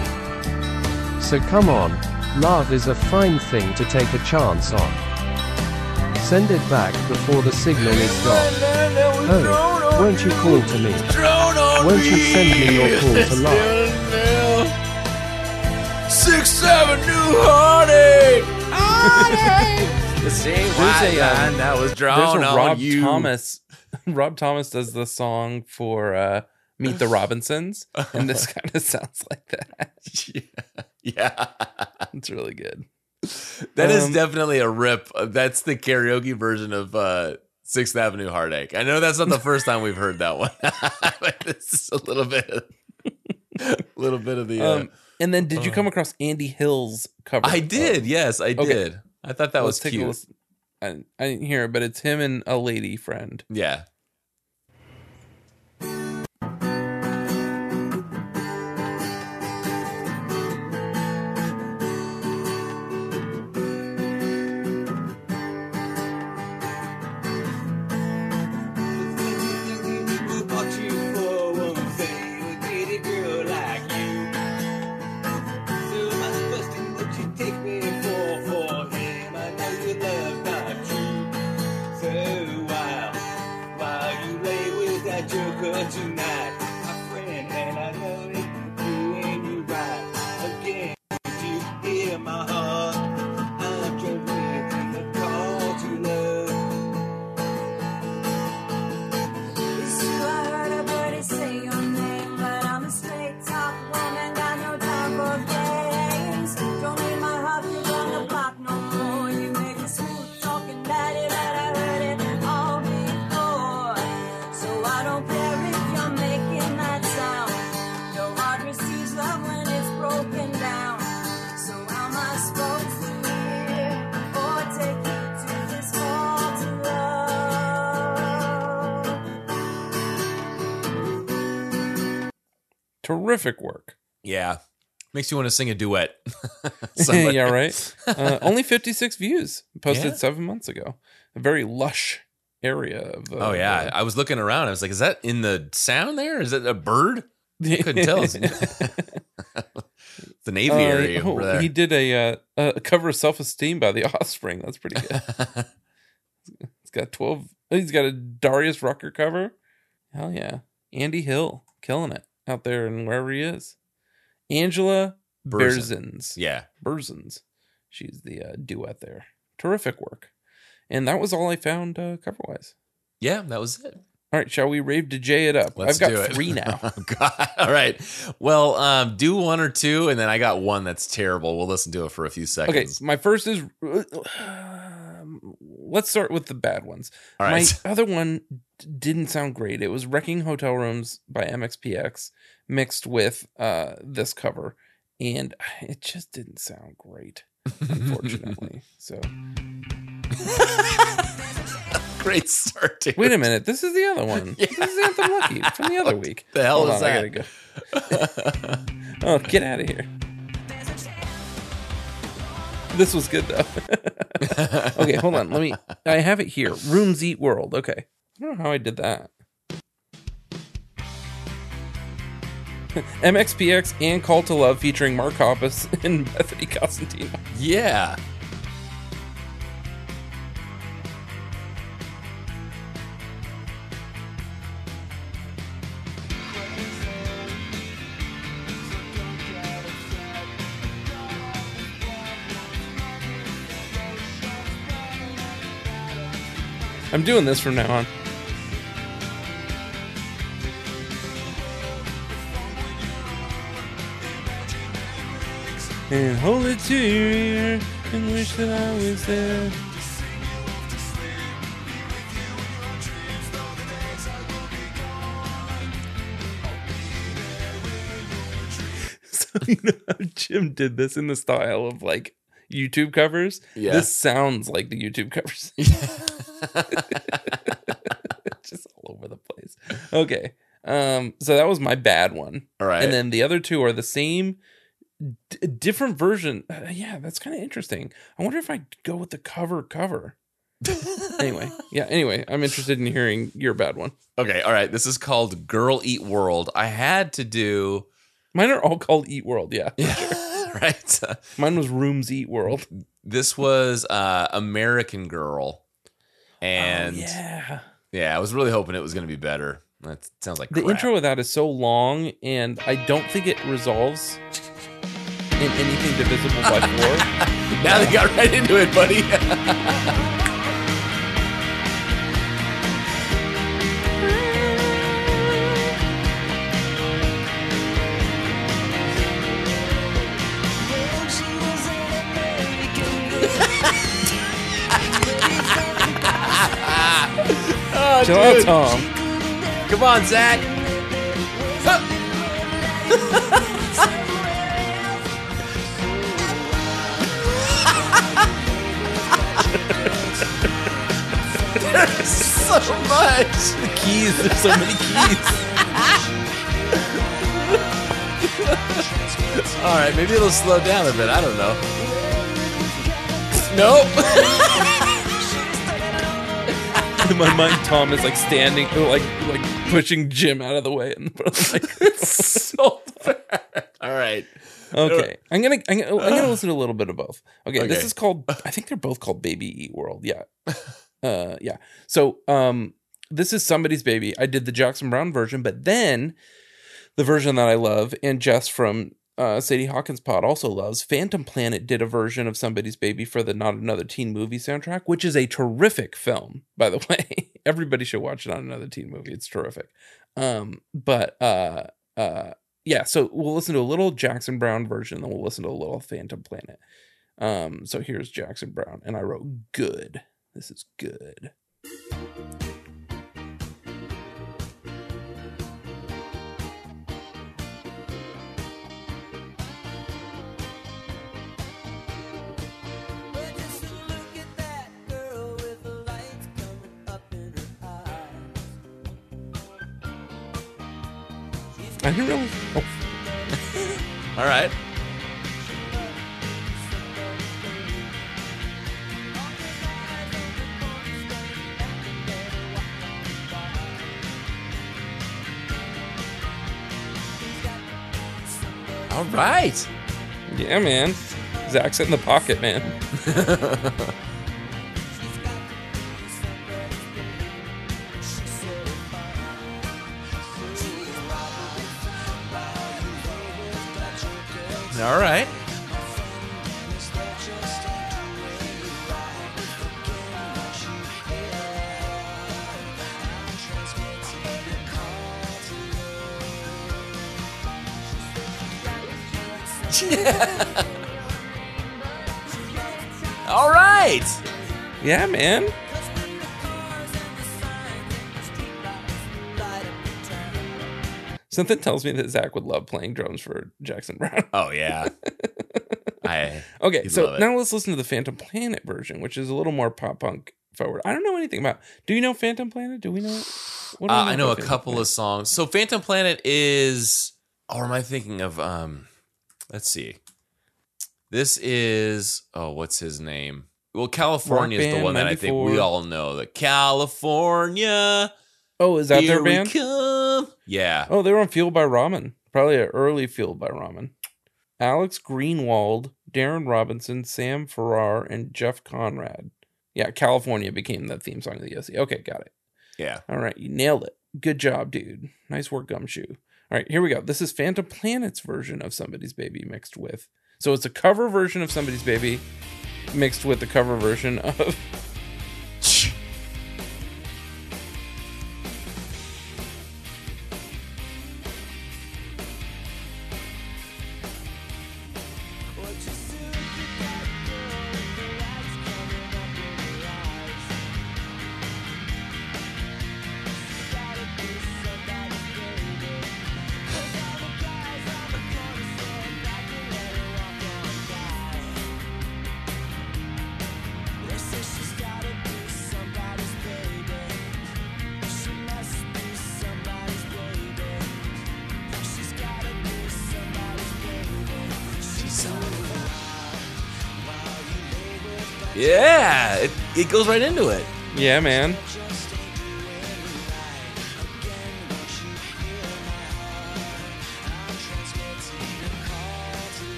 So come on, love is a fine thing to take a chance on. Send it back before the signal is gone. Oh, won't you call to me? Won't you send me your call to love? Sixth Avenue heartache. The same There's a, um, line that was There's drawn a on Rob you. Thomas. Rob Thomas does the song for uh, Meet the Robinsons, and this kind of sounds like that. yeah. yeah. It's really good. That is Um, definitely a rip. Uh, That's the karaoke version of uh, Sixth Avenue Heartache. I know that's not the first time we've heard that one, this is a little bit, a little bit of the. Uh, Um, and then, did you come across Andy Hill's cover? I did, of- yes, I Okay. Did. I thought that Let's was take a cute. listen. I, I didn't hear it, but it's him and a lady friend. Yeah. Tonight, Terrific work. Yeah. Makes you want to sing a duet. yeah, right. Uh, only 56 views. Posted Yeah. seven months ago. A very lush area of. Uh, Oh yeah, I was looking around. I was like, "Is that in the sound there? Is it a bird?" I couldn't tell. It's, it's an aviary Uh, over oh. He did a, uh, a cover of Self Esteem by The Offspring. That's pretty good. It's got 12. He's got a Darius Rucker cover. Hell yeah. Andy Hill killing it out there and wherever he is. Angela Berzin. Berzins. yeah, Berzins. She's the uh, duet there. Terrific work. And that was all I found uh, cover wise. yeah, that was it. All right, shall we rave to J it up? Let's I've got do it. three now. Oh, God. All right. Well, um, do one or two, and then I got one that's terrible. We'll listen to it for a few seconds. Okay, my first is. let's start with the bad ones. All right. My other one didn't sound great. It was Wrecking Hotel Rooms by MXPX mixed with uh, this cover, and it just didn't sound great, unfortunately. so Great start. Dude. wait a minute, this is the other one. This is Anthem Lucky from the other week. the hell Hold is on, that? I gotta go. oh, get out of here. this was good though. okay, hold on. Let me. I have it here. Rooms Eat World. Okay. I don't know how I did that. MXPX and Call to Love featuring Mark Hoppus and Bethany Cosentino. Yeah. I'm doing this from now on. And hold it to your ear and wish that I was there. So you know how Jim did this in the style of like YouTube covers? Yeah. This sounds like the YouTube covers. just all over the place. Okay. Um so that was my bad one. All right. And then the other two are the same d- different version. Uh, yeah, that's kind of interesting. I wonder if I go with the cover cover. anyway, yeah, anyway, I'm interested in hearing your bad one. okay. All right. This is called Girl Eat World. I had to do. Mine are all called Eat World, yeah. Yeah. right. Uh, Mine was Rooms Eat World. this was uh, American Girl. And oh, yeah. yeah, I was really hoping it was going to be better. That sounds like The intro of that is so long and I don't think it resolves in anything divisible by four. Now they got right into it, buddy. oh. Tom. Come on, Zach. There's so much. The keys, there's so many keys. All right, maybe it'll slow down a bit. I don't know. Nope. In my mind, Tom is like standing, like like pushing Jim out of the way. And like, so bad. All right. okay, I'm gonna I'm gonna, I'm gonna listen to a little bit of both. Okay, this is called. I think they're both called Baby Eat World. Yeah, uh, yeah. So um, this is somebody's baby. I did the Jackson Browne version, but then the version that I love and Jess from uh, Sadie Hawkins Pod also loves. Phantom Planet did a version of Somebody's Baby for the Not Another Teen Movie soundtrack, which is a terrific film, by the way. Everybody should watch Not Another Teen Movie. It's terrific. Um, but uh, uh, yeah, so we'll listen to a little Jackson Browne version, then we'll listen to a little Phantom Planet. Um, so here's Jackson Browne, and I wrote good. This is good. I didn't realize. Oh, All right. All right. yeah, man. Zach's in the pocket, man. All right. Man. Something tells me that Zach would love playing drums for Jackson Browne. Oh yeah. I Okay, so now let's listen to the Phantom Planet version, which is a little more pop punk forward. I don't know anything about. Do you know Phantom Planet? Do we know? What do Uh, we I know a Phantom couple Planet? of songs. So Phantom Planet is or am I thinking of um let's see. This is oh, what's his name? Well, California is the one that I think we all know. The California. Oh, is that their band? come. Yeah. Oh, they were on Fueled by Ramen. Probably an early Fueled by Ramen. Alex Greenwald, Darren Robinson, Sam Farrar, and Jeff Conrad. Yeah, California became the theme song of the ESC. Okay, got it. Yeah. All right, you nailed it. Good job, dude. Nice work, Gumshoe. All right, here we go. This is Phantom Planet's version of Somebody's Baby mixed with. So it's a cover version of Somebody's Baby mixed with the cover version of. It, goes right into it. Yeah, man.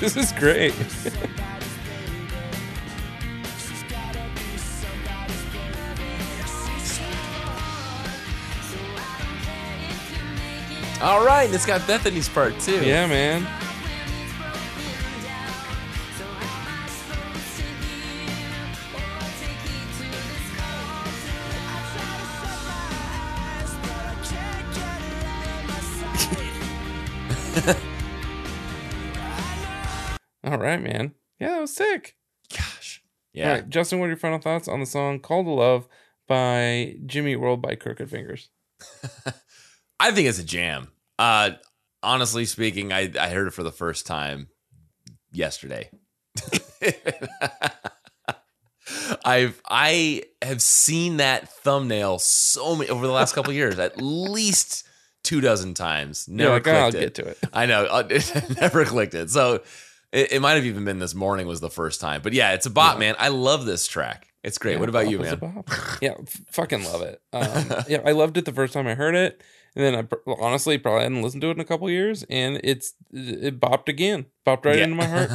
This is great. right. And it's got Bethany's part too. Yeah, man. All right, man. Yeah, that was sick. Gosh. Yeah. right, Justin, what are your final thoughts on the song "Call to Love" by Jimmy World by Crooked Fingers? I think it's a jam. Uh, honestly speaking, I, I heard it for the first time yesterday. I've I have seen that thumbnail so many over the last couple of years, at least two dozen times. Never "Oh, I'll clicked it. get to it. I know, uh, it never clicked it. So it, it might have even been this morning was the first time. But yeah, it's a bot, man. I love this track. It's great. Yeah, what about you, man? yeah, fucking love it. Um, yeah, I loved it the first time I heard it, and then I pr- honestly probably hadn't listened to it in a couple years, and it's it bopped again, bopped right Yeah. into my heart.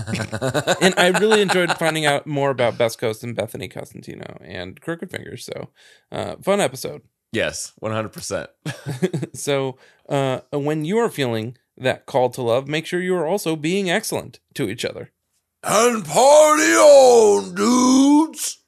and I really enjoyed finding out more about Best Coast and Bethany Cosentino and Crooked Fingers. So, uh, fun episode. yes, one hundred percent. so, uh, when you are feeling that call to love, make sure you are also being excellent to each other. And party on, dudes.